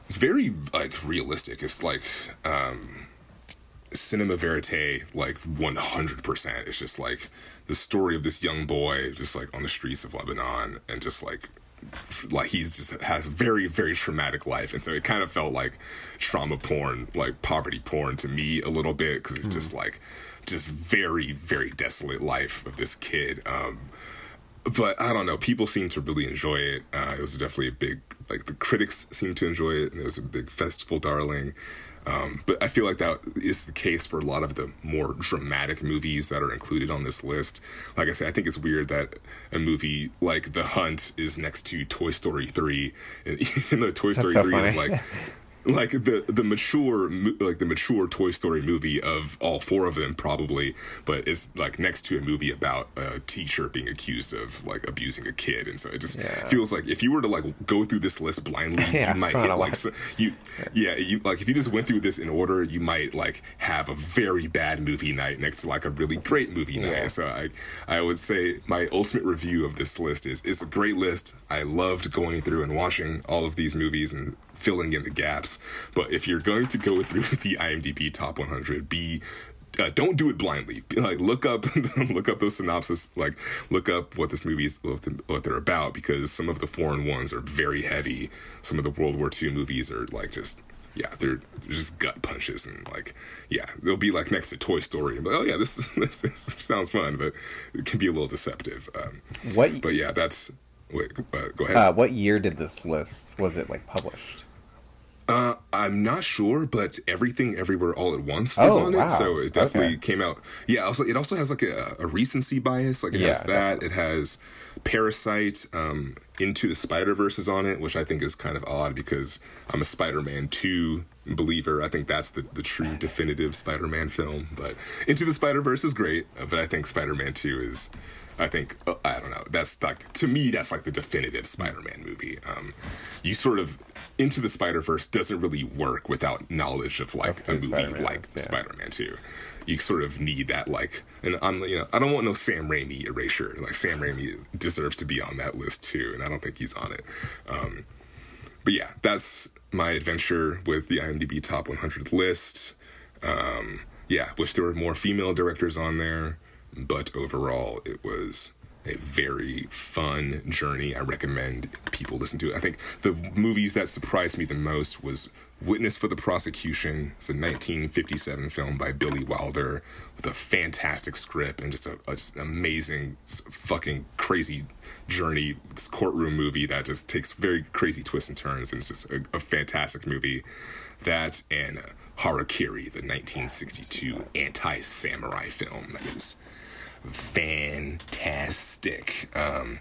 It's very like realistic. It's like um, cinema verite, like one hundred percent. It's just like the story of this young boy, just like on the streets of Lebanon, and just like like he's just has very very traumatic life and so it kind of felt like trauma porn like poverty porn to me a little bit because it's just like just very very desolate life of this kid um but I don't know. People seem to really enjoy it. Uh, it was definitely a big like the critics seemed to enjoy it, and it was a big festival darling. Um, but I feel like that is the case for a lot of the more dramatic movies that are included on this list. Like I said, I think it's weird that a movie like The Hunt is next to Toy Story three, and even though Toy Story so three is like like the the mature like the mature Toy Story movie of all four of them probably, but it's like next to a movie about a teacher being accused of like abusing a kid, and so it just Yeah. feels like if you were to like go through this list blindly, Yeah, you might hit like so, you yeah you like if you just went through this in order, you might like have a very bad movie night next to like a really great movie night. So I I would say my ultimate review of this list is it's a great list. I loved going through and watching all of these movies and filling in the gaps. But if you're going to go through the IMDb top 100, be uh, don't do it blindly. Like look up look up those synopsis. Like look up what this movie is what, they're about because some of the foreign ones are very heavy. Some of the World War II movies are like just yeah, they're just gut punches and like yeah, they'll be like next to Toy Story. And like, oh yeah, this, this this sounds fun, but it can be a little deceptive. Um, What but yeah, that's wait. Uh, go ahead. uh, what year did this list was it like published? Uh, I'm not sure, but everything, everywhere, all at once is Oh, on wow. it. So it definitely Okay. came out. Yeah. Also, it also has like a, a recency bias. Like it has Yeah, that. It has Parasite. Um, Into the Spider Verse is on it, which I think is kind of odd because I'm a Spider-Man two believer. I think that's the the true definitive Spider-Man film. But Into the Spider Verse is great, but I think Spider-Man two is. I think uh, I don't know. That's like to me, that's like the definitive Spider-Man movie. Um, you sort of into the Spider Verse doesn't really work without knowledge of like Of a movie Spider-Man like is, yeah. Spider-Man Two. You sort of need that like, and I'm you know I don't want no Sam Raimi erasure. Like Sam Raimi deserves to be on that list too, and I don't think he's on it. Um, but yeah, that's my adventure with the IMDb Top 100 list. Um, yeah, wish there were more female directors on there, but overall, it was a very fun journey. I recommend people listen to it. I think the movies that surprised me the most was Witness for the Prosecution. It's a 1957 film by Billy Wilder with a fantastic script and just a, a just an amazing, fucking crazy journey. This courtroom movie that just takes very crazy twists and turns, and it's just a, a fantastic movie. That and Harakiri, the 1962 anti-samurai film that is fantastic. Um,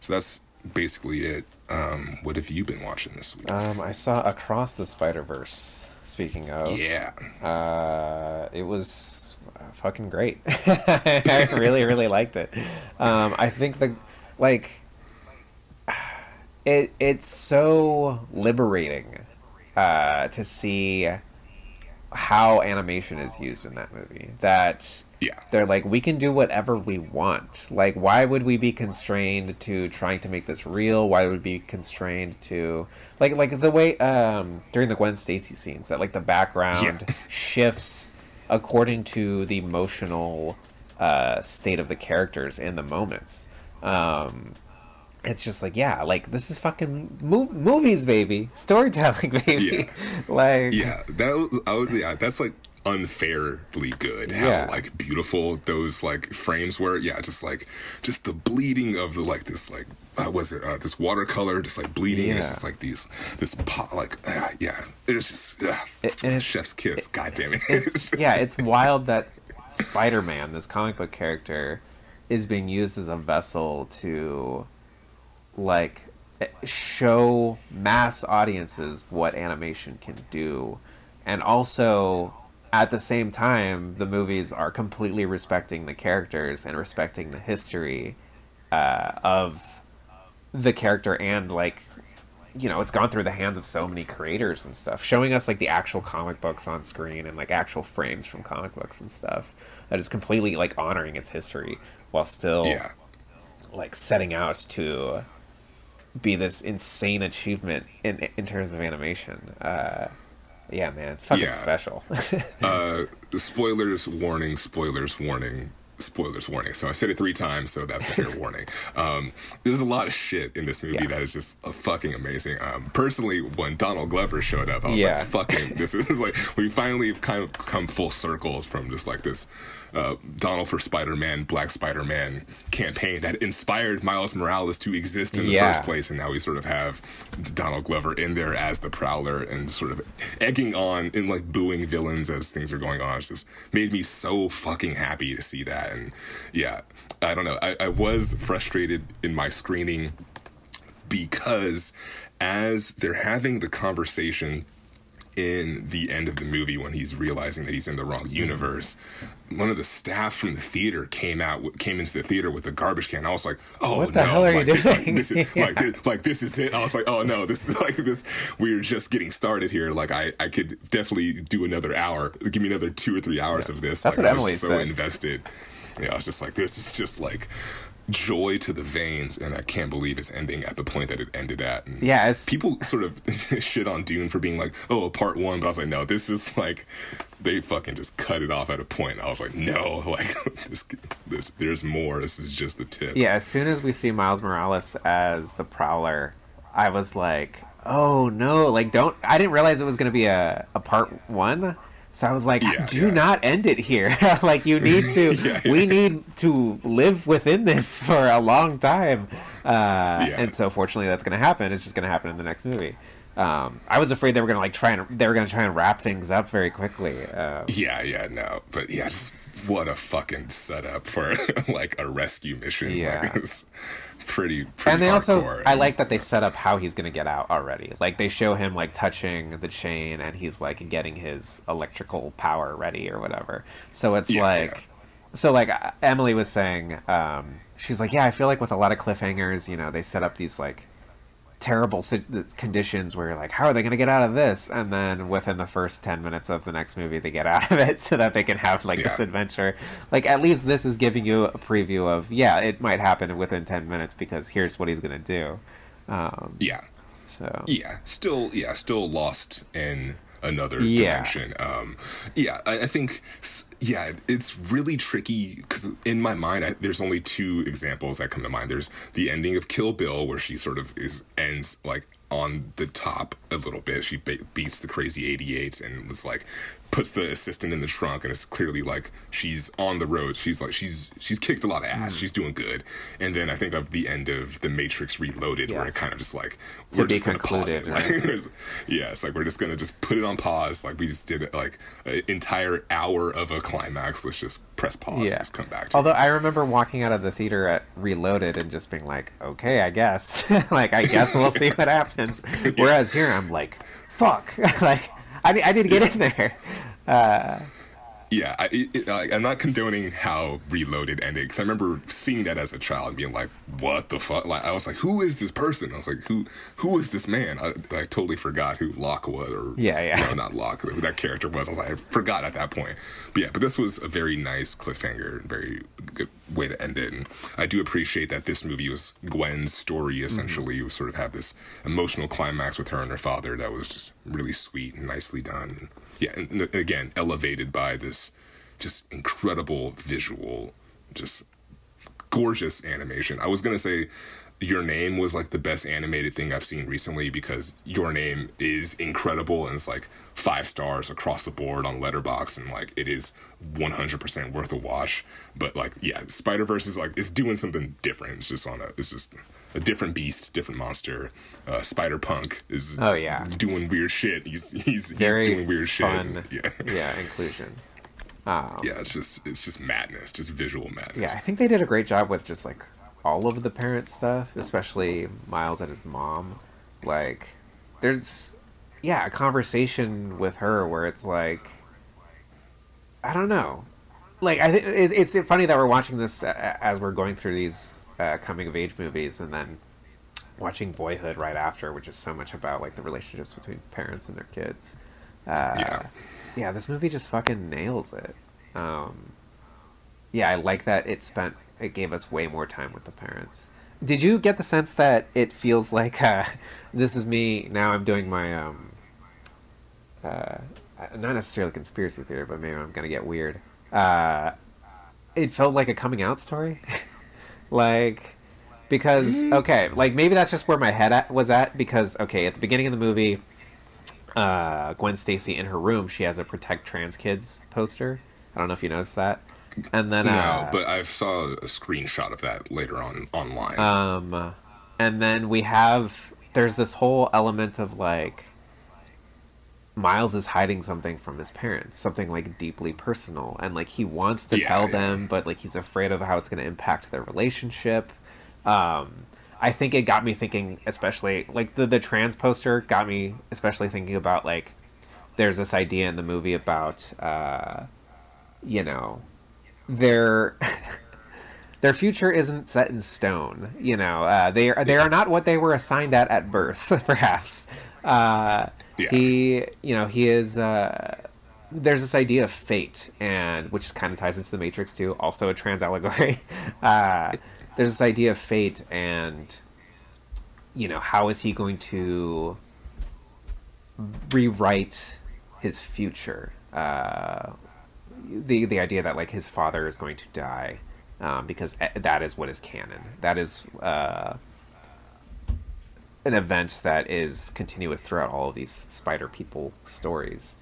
so that's basically it. Um, what have you been watching this week? Um, I saw Across the Spider Verse. Speaking of, yeah, uh, it was fucking great. I really, really liked it. Um, I think the like it it's so liberating uh, to see how animation is used in that movie. That yeah, they're like we can do whatever we want. Like why would we be constrained to trying to make this real? Why would we be constrained to like like the way um during the gwen stacy scenes that like the background Yeah. shifts according to the emotional uh state of the characters in the moments. Um it's just like yeah, like this is fucking mov- movies, baby, storytelling, baby. like Yeah, that was, I was yeah, that's like unfairly good. How Yeah. like beautiful those like frames were. Yeah, just like just the bleeding of the like this like uh, was it uh, this watercolor just like bleeding. and It's Yeah. just like these this pot like uh, yeah. It's just uh, It- it's- chef's kiss. God damn it. it's, yeah, it's wild that Spider-Man, this comic book character, is being used as a vessel to like show mass audiences what animation can do, and also at the same time, the movies are completely respecting the characters and respecting the history uh, of the character and like you know it's gone through the hands of so many creators and stuff showing us like the actual comic books on screen and like actual frames from comic books and stuff that is completely like honoring its history while still yeah. like setting out to be this insane achievement in in terms of animation uh yeah man it's fucking Yeah. special Uh, spoilers warning, spoilers warning, spoilers warning. So I said it three times, so that's a fair warning. Um, there's a lot of shit in this movie Yeah. that is just uh, fucking amazing. Um, personally, when Donald Glover showed up, I was Yeah. like, fucking, this is like, we finally have kind of come full circle from just like this uh, Donald for Spider Man, Black Spider Man campaign that inspired Miles Morales to exist in the Yeah. first place. And now we sort of have Donald Glover in there as the Prowler and sort of egging on and like booing villains as things are going on. It's just made me so fucking happy to see that. And yeah, I don't know. I, I was frustrated in my screening because as they're having the conversation in the end of the movie when he's realizing that he's in the wrong universe one of the staff from the theater came out came into the theater with a garbage can. I was like oh What the no hell are you like, like, this is like this, like this is it. I was like oh no this is like this we're just getting started here. Like i i could definitely do another hour give me another two or three hours of this. That's like what I was Emily so said. invested. Yeah i was just like this is just like joy to the veins and i can't believe it's ending at the point that it ended at and yeah people sort of shit on Dune for being like, oh, a part one, but I was like, no, this is like, they fucking just cut it off at a point. I was like, no, like this, this, there's more. This is just the tip. Yeah, as soon as we see Miles Morales as the Prowler, I was like, "Oh no!" Like, don't. I didn't realize it was going to be a a part one, so I was like, Yeah, "Do yeah. not end it here. like, you need to. Yeah, We need to live within this for a long time." Uh. And so, fortunately, that's going to happen. It's just going to happen in the next movie. Um, I was afraid they were going to like try and they were going to try and wrap things up very quickly. Uh, Yeah, yeah, no, but yeah, just what a fucking setup for like a rescue mission. Yeah. Like, pretty, pretty and they also i like that they set up how he's going to get out already like they show him like touching the chain and he's like getting his electrical power ready or whatever so it's Yeah, like yeah. so like emily was saying um she's like yeah i feel like with a lot of cliffhangers you know they set up these like terrible conditions where you're like how are they going to get out of this? And then within the first 10 minutes of the next movie they get out of it so that they can have like this adventure. Like at least this is giving you a preview of yeah it might happen within 10 minutes because here's what he's going to do. Um, yeah. so Yeah, still, yeah, still lost in another Yeah. dimension. Um, yeah, I, I think, yeah, it's really tricky because in my mind, I, there's only two examples that come to mind. There's the ending of Kill Bill, where she sort of is ends like on the top a little bit. She be- beats the crazy 88s and was like puts the assistant in the trunk and it's clearly like she's on the road she's like she's she's kicked a lot of Mm. ass she's doing good and then i think of the end of the matrix reloaded where it kind of just like To we're just gonna pause it concluded, like, right? yeah, it's like we're just gonna just put it on pause. Like we just did like an entire hour of a climax. Let's just press pause and yeah just come back to although it. i remember walking out of the theater at reloaded and just being like okay i guess like i guess we'll see what happens whereas here i'm like fuck like I I need to get in there uh, Yeah, I, it, like, I'm not condoning how Reloaded ended because I remember seeing that as a child and being like, "What the fuck?" Like I was like, "Who is this person?" I was like, "Who who is this man?" I, I totally forgot who Locke was, or Yeah, yeah. no, not Locke, who that character was. I was like, I forgot at that point. But yeah, but this was a very nice cliffhanger, very good way to end it. And I do appreciate that this movie was Gwen's story mm-hmm. essentially. You sort of have this emotional climax with her and her father that was just really sweet and nicely done. Yeah, and again, elevated by this just incredible visual, just gorgeous animation. I was gonna say Your Name was like the best animated thing I've seen recently because Your Name is incredible and it's like five stars across the board on Letterboxd and like it is 100% worth a watch. But like, yeah, Spider Verse is like it's doing something different. It's just on a, it's just a different beast, different monster. Uh, Spider Punk is Oh, yeah. doing weird shit. He's he's, he's doing weird shit. fun. Yeah. yeah, inclusion. Um, Yeah, it's just it's just madness, just visual madness. Yeah, I think they did a great job with just like all of the parent stuff, especially Miles and his mom. Like, there's, yeah, a conversation with her where it's like, I don't know. Like, I think it, it's funny that we're watching this as we're going through these uh, coming of age movies and then watching Boyhood right after, which is so much about like the relationships between parents and their kids. Uh, Yeah. yeah, this movie just fucking nails it. Um, yeah, I like that it spent it gave us way more time with the parents. Did you get the sense that it feels like uh, this is me now? I'm doing my um, uh, not necessarily conspiracy theory, but maybe I'm gonna get weird. Uh, it felt like a coming out story, like because okay, like maybe that's just where my head at, was at because okay, at the beginning of the movie, uh, Gwen Stacy in her room, she has a protect trans kids poster. I don't know if you noticed that. And then No, uh, but I saw a screenshot of that later on online. um, and then we have there's this whole element of like Miles is hiding something from his parents, something like deeply personal, and like he wants to Yeah, tell yeah. them, but like he's afraid of how it's going to impact their relationship. Um, I think it got me thinking, especially like the the trans poster got me especially thinking about like there's this idea in the movie about uh, you know their their future isn't set in stone. You know, uh, they are they are not what they were assigned at at birth. Perhaps uh, Yeah. he, you know, he is. Uh, there's this idea of fate, and which kind of ties into the Matrix too. Also a trans allegory. Uh, there's this idea of fate, and you know, how is he going to rewrite his future? Uh, the the idea that like his father is going to die um, because e- that is what is canon. That is uh, an event that is continuous throughout all of these Spider People stories.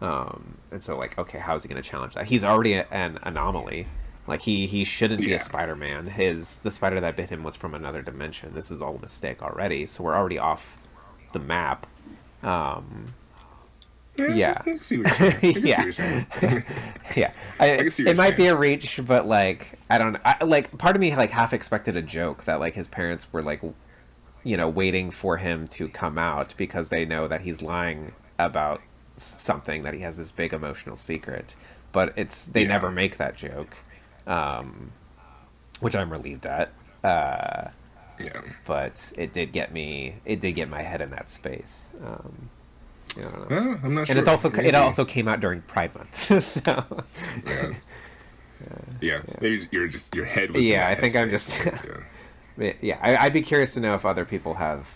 Um, and so like, okay, how is he going to challenge that? He's already a- an anomaly. Like he he shouldn't be Yeah. a Spider Man. His the spider that bit him was from another dimension. This is all a mistake already. So we're already off the map. Um, yeah. I can see what you're saying. I Yeah. see what you're saying. yeah, I, it might be a reach, but like I don't I, like part of me like half expected a joke that like his parents were like, you know, waiting for him to come out because they know that he's lying about something that he has this big emotional secret, but it's they Yeah. never make that joke, um, which I'm relieved at. Uh, yeah. but it did get me. It did get my head in that space. Um, I don't know. Well, I'm not sure. And it's also it also came out during Pride Month, so Yeah. Yeah. Maybe you're just your head was. Yeah, I think I'm just- yeah. Yeah, I, I'd be curious to know if other people have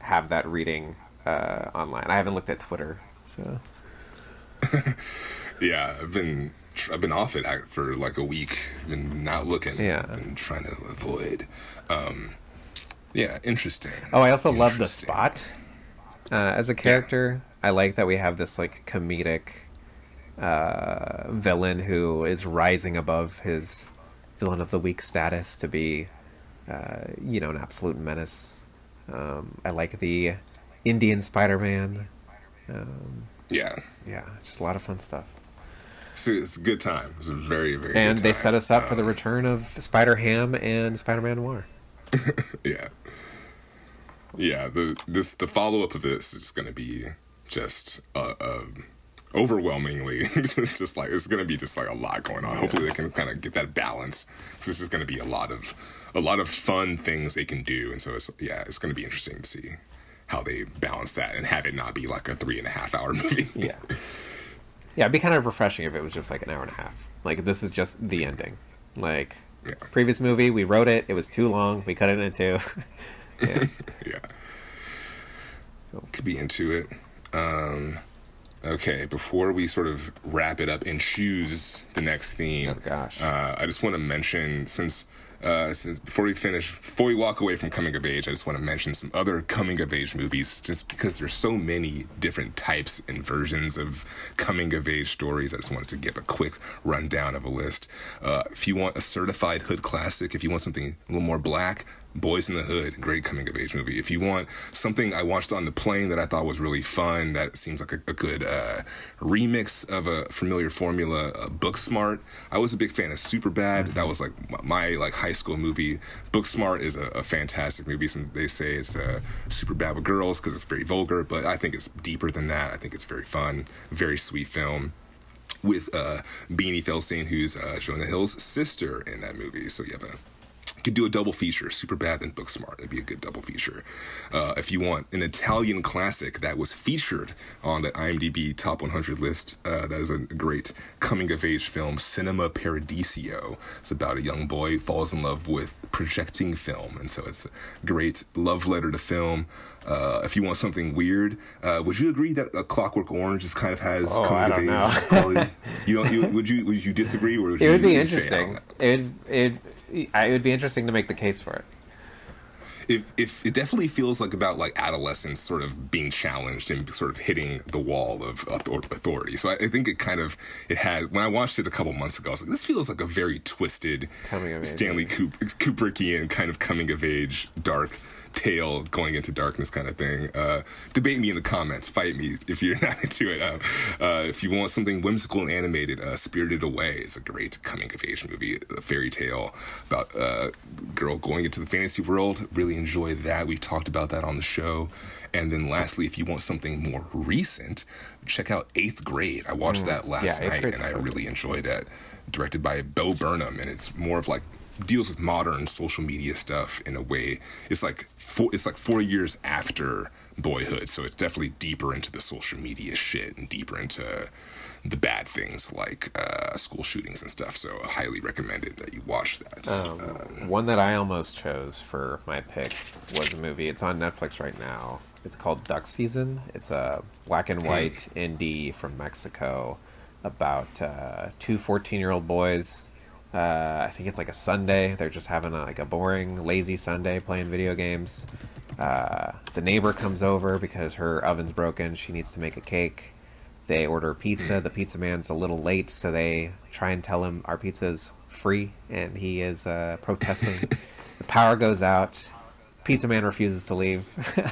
have that reading uh, online. I haven't looked at Twitter, so Yeah, I've been I've been off it for like a week. Been not looking. Yeah. Been trying to avoid. Um, yeah, interesting. Oh, I also love the spot uh, as a character. I like that we have this like comedic uh, villain who is rising above his villain of the week status to be, uh, you know, an absolute menace. Um, I like the Indian Spider-Man. Um, Yeah. yeah, just a lot of fun stuff. So it's a good time. It's a very very. And they set us up for the Um, return of Spider Ham and Spider Man Noir. Yeah. Yeah. The this the follow up of this is going to be just a, uh, overwhelmingly just like it's going to be just like a lot going on. Hopefully they can kind of get that balance. 'Cause this is going to be a lot of a lot of fun things they can do, and so it's yeah, it's going to be interesting to see how they balance that and have it not be like a three and a half hour movie. Yeah. Yeah, it'd be kind of refreshing if it was just like an hour and a half. Like, this is just the ending. Like, Yeah. previous movie, we wrote it, it was too long, we cut it into two. yeah. yeah. Could be into it. Um, okay, before we sort of wrap it up and choose the next theme, Oh, gosh. Uh, I just want to mention since uh, since before we finish, before we walk away from coming of age, I just want to mention some other coming of age movies, just because there's so many different types and versions of coming of age stories. I just wanted to give a quick rundown of a list. Uh, if you want a certified hood classic, if you want something a little more black, Boyz n the Hood, great coming of age movie. If you want something I watched on the plane that I thought was really fun, that seems like a, a good uh, remix of a familiar formula, uh, Booksmart. I was a big fan of Superbad. That was like my, like high school movie. Booksmart is a, a fantastic movie. Some they say it's uh, Superbad with girls because it's very vulgar, but I think it's deeper than that. I think it's very fun, very sweet film with uh, Beanie Feldstein, who's uh, Jonah Hill's sister in that movie. So you have a could do a double feature, Superbad and Booksmart. It'd be a good double feature. Uh, if you want an Italian classic that was featured on the IMDb top 100 list, uh, that is a great coming of age film, Cinema Paradiso. It's about a young boy falls in love with projecting film, and so it's a great love letter to film. Uh, if you want something weird, uh, would you agree that a Clockwork Orange just kind of has Oh, coming of don't age know. quality? You don't. You, would you? Would you disagree? Or would It you, would be you say, interesting. "Oh, It would it it would be interesting to make the case for it. it, it, it definitely feels like about like adolescence sort of being challenged and sort of hitting the wall of authority. So I, I think it kind of it had when I watched it a couple months ago, I was like, this feels like a very twisted Coming of age, Stanley Kup- Kubrickian kind of coming of age dark tale going into darkness kind of thing. Uh, debate me in the comments, fight me if you're not into it. Uh, uh, if you want something whimsical and animated, uh, Spirited Away is a great coming of age movie, a fairy tale about a girl going into the fantasy world. Really enjoy that. We've talked about that on the show. And then lastly, if you want something more recent, check out Eighth Grade. I watched that last Mm. Yeah, night and I really enjoyed it. Directed by Bo Burnham, and it's more of like deals with modern social media stuff in a way. It's like four, it's like four years after Boyhood, so it's definitely deeper into the social media shit and deeper into the bad things like uh, school shootings and stuff. So I highly recommended that you watch that. Um, one that I almost chose for my pick was a movie. It's on Netflix right now. It's called Duck Season. It's a black and white indie from Mexico about uh, two 14 year old boys. Uh, I think it's like a Sunday. They're just having a, like a boring, lazy Sunday playing video games. Uh, the neighbor comes over because her oven's broken. She needs to make a cake. They order pizza. The pizza man's a little late, so they try and tell him our pizza's free, and he is uh, protesting. the power goes out. Pizza man refuses to leave.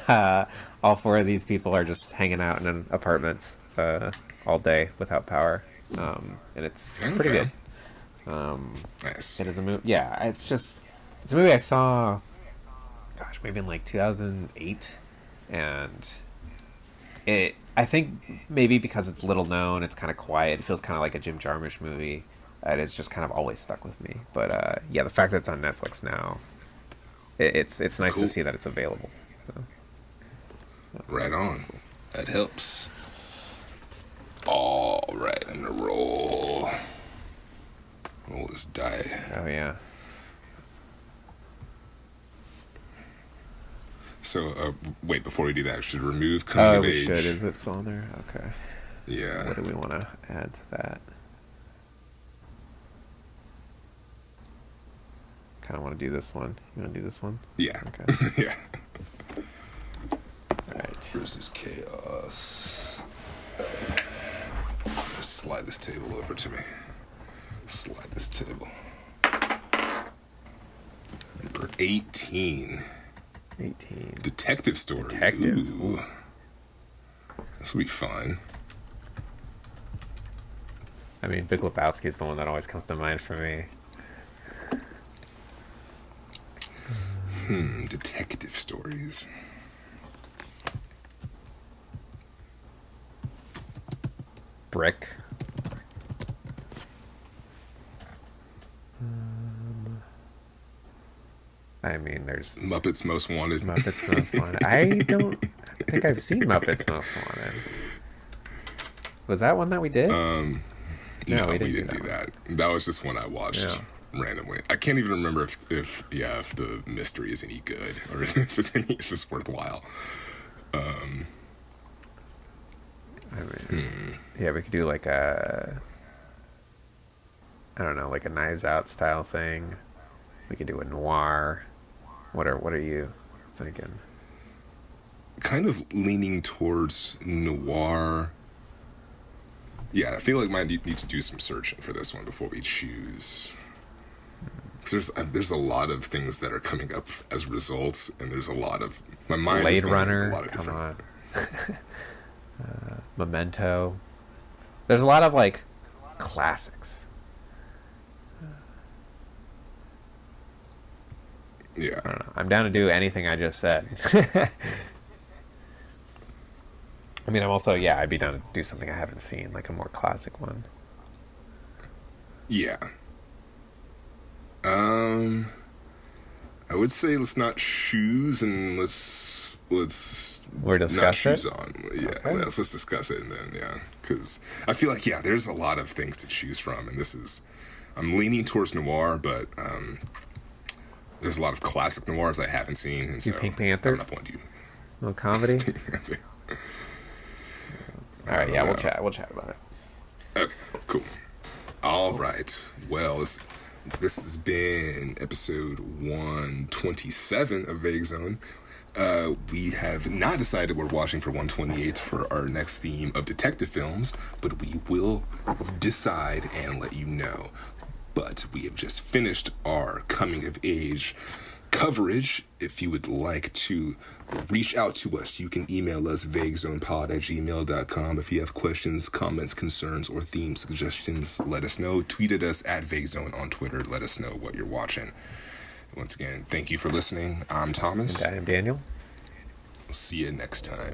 uh, all four of these people are just hanging out in an apartment uh, all day without power, um, and it's pretty Okay. good. Um, nice. it is a movie. Yeah, it's just it's a movie I saw. Gosh, maybe in like 2008, and it. I think maybe because it's little known, it's kind of quiet. It feels kind of like a Jim Jarmusch movie. And it's just kind of always stuck with me. But uh, yeah, the fact that it's on Netflix now, it, it's it's nice Cool. to see that it's available. So. Right on. That helps. All right, gonna roll. Roll this die. Oh yeah, So, uh, wait, before we do that, I should remove coming oh of we age. should. Is it still on there? Okay. Yeah. What do we want to add to that? Kind of want to do this one. You want to do this one? Yeah. Okay. yeah. All right. Versus chaos. Slide this table over to me. Slide this table. Number 18. 18. Detective story. Detective. Ooh. This will be fun. I mean, Big Lebowski is the one that always comes to mind for me. Hmm, detective stories. Brick. I mean, there's Muppets Most Wanted. Muppets Most Wanted. I don't think I've seen Muppets Most Wanted. Was that one that we did? Um, No, no, we we didn't didn't, do do that that. That was just one I watched Yeah. randomly. I can't even remember if, if yeah, if the mystery is any good or if it's any if it's worthwhile. Um, I mean, yeah, we could do like a, I don't know, like a Knives Out style thing. We could do a noir. What are what are you thinking? Kind of leaning towards noir. Yeah, I feel like might need to do some searching for this one before we choose. Because there's uh, there's a lot of things that are coming up as results, and there's a lot of my mind. Blade going in a Runner. Come different- on. uh, Memento. There's a lot of like classics. Yeah, I don't know. I'm down to do anything I just said. I mean, I'm also yeah. I'd be down to do something I haven't seen, like a more classic one. yeah. Um, I would say let's not shoes and let's let's We're discussing choose on. Yeah, Okay. let's, let's discuss it and then yeah, because I feel like yeah, there's a lot of things to choose from, and this is I'm leaning towards noir, but um, there's a lot of classic noirs I haven't seen, and so Pink Panther? I don't know if I want to do. little comedy. All right, yeah, we'll chat. We'll chat about it. Okay, cool. All right. Well, this, this has been episode 127 of Vague Zone. Uh, we have not decided we're watching for 128 for our next theme of detective films, but we will decide and let you know. But we have just finished our coming of age coverage. If you would like to reach out to us, you can email us vaguezonepod at gmail.com. If you have questions, comments, concerns, or theme suggestions, let us know. Tweet at us at vaguezone on Twitter. Let us know what you're watching. Once again, thank you for listening. I'm Thomas. I am Daniel. See you next time.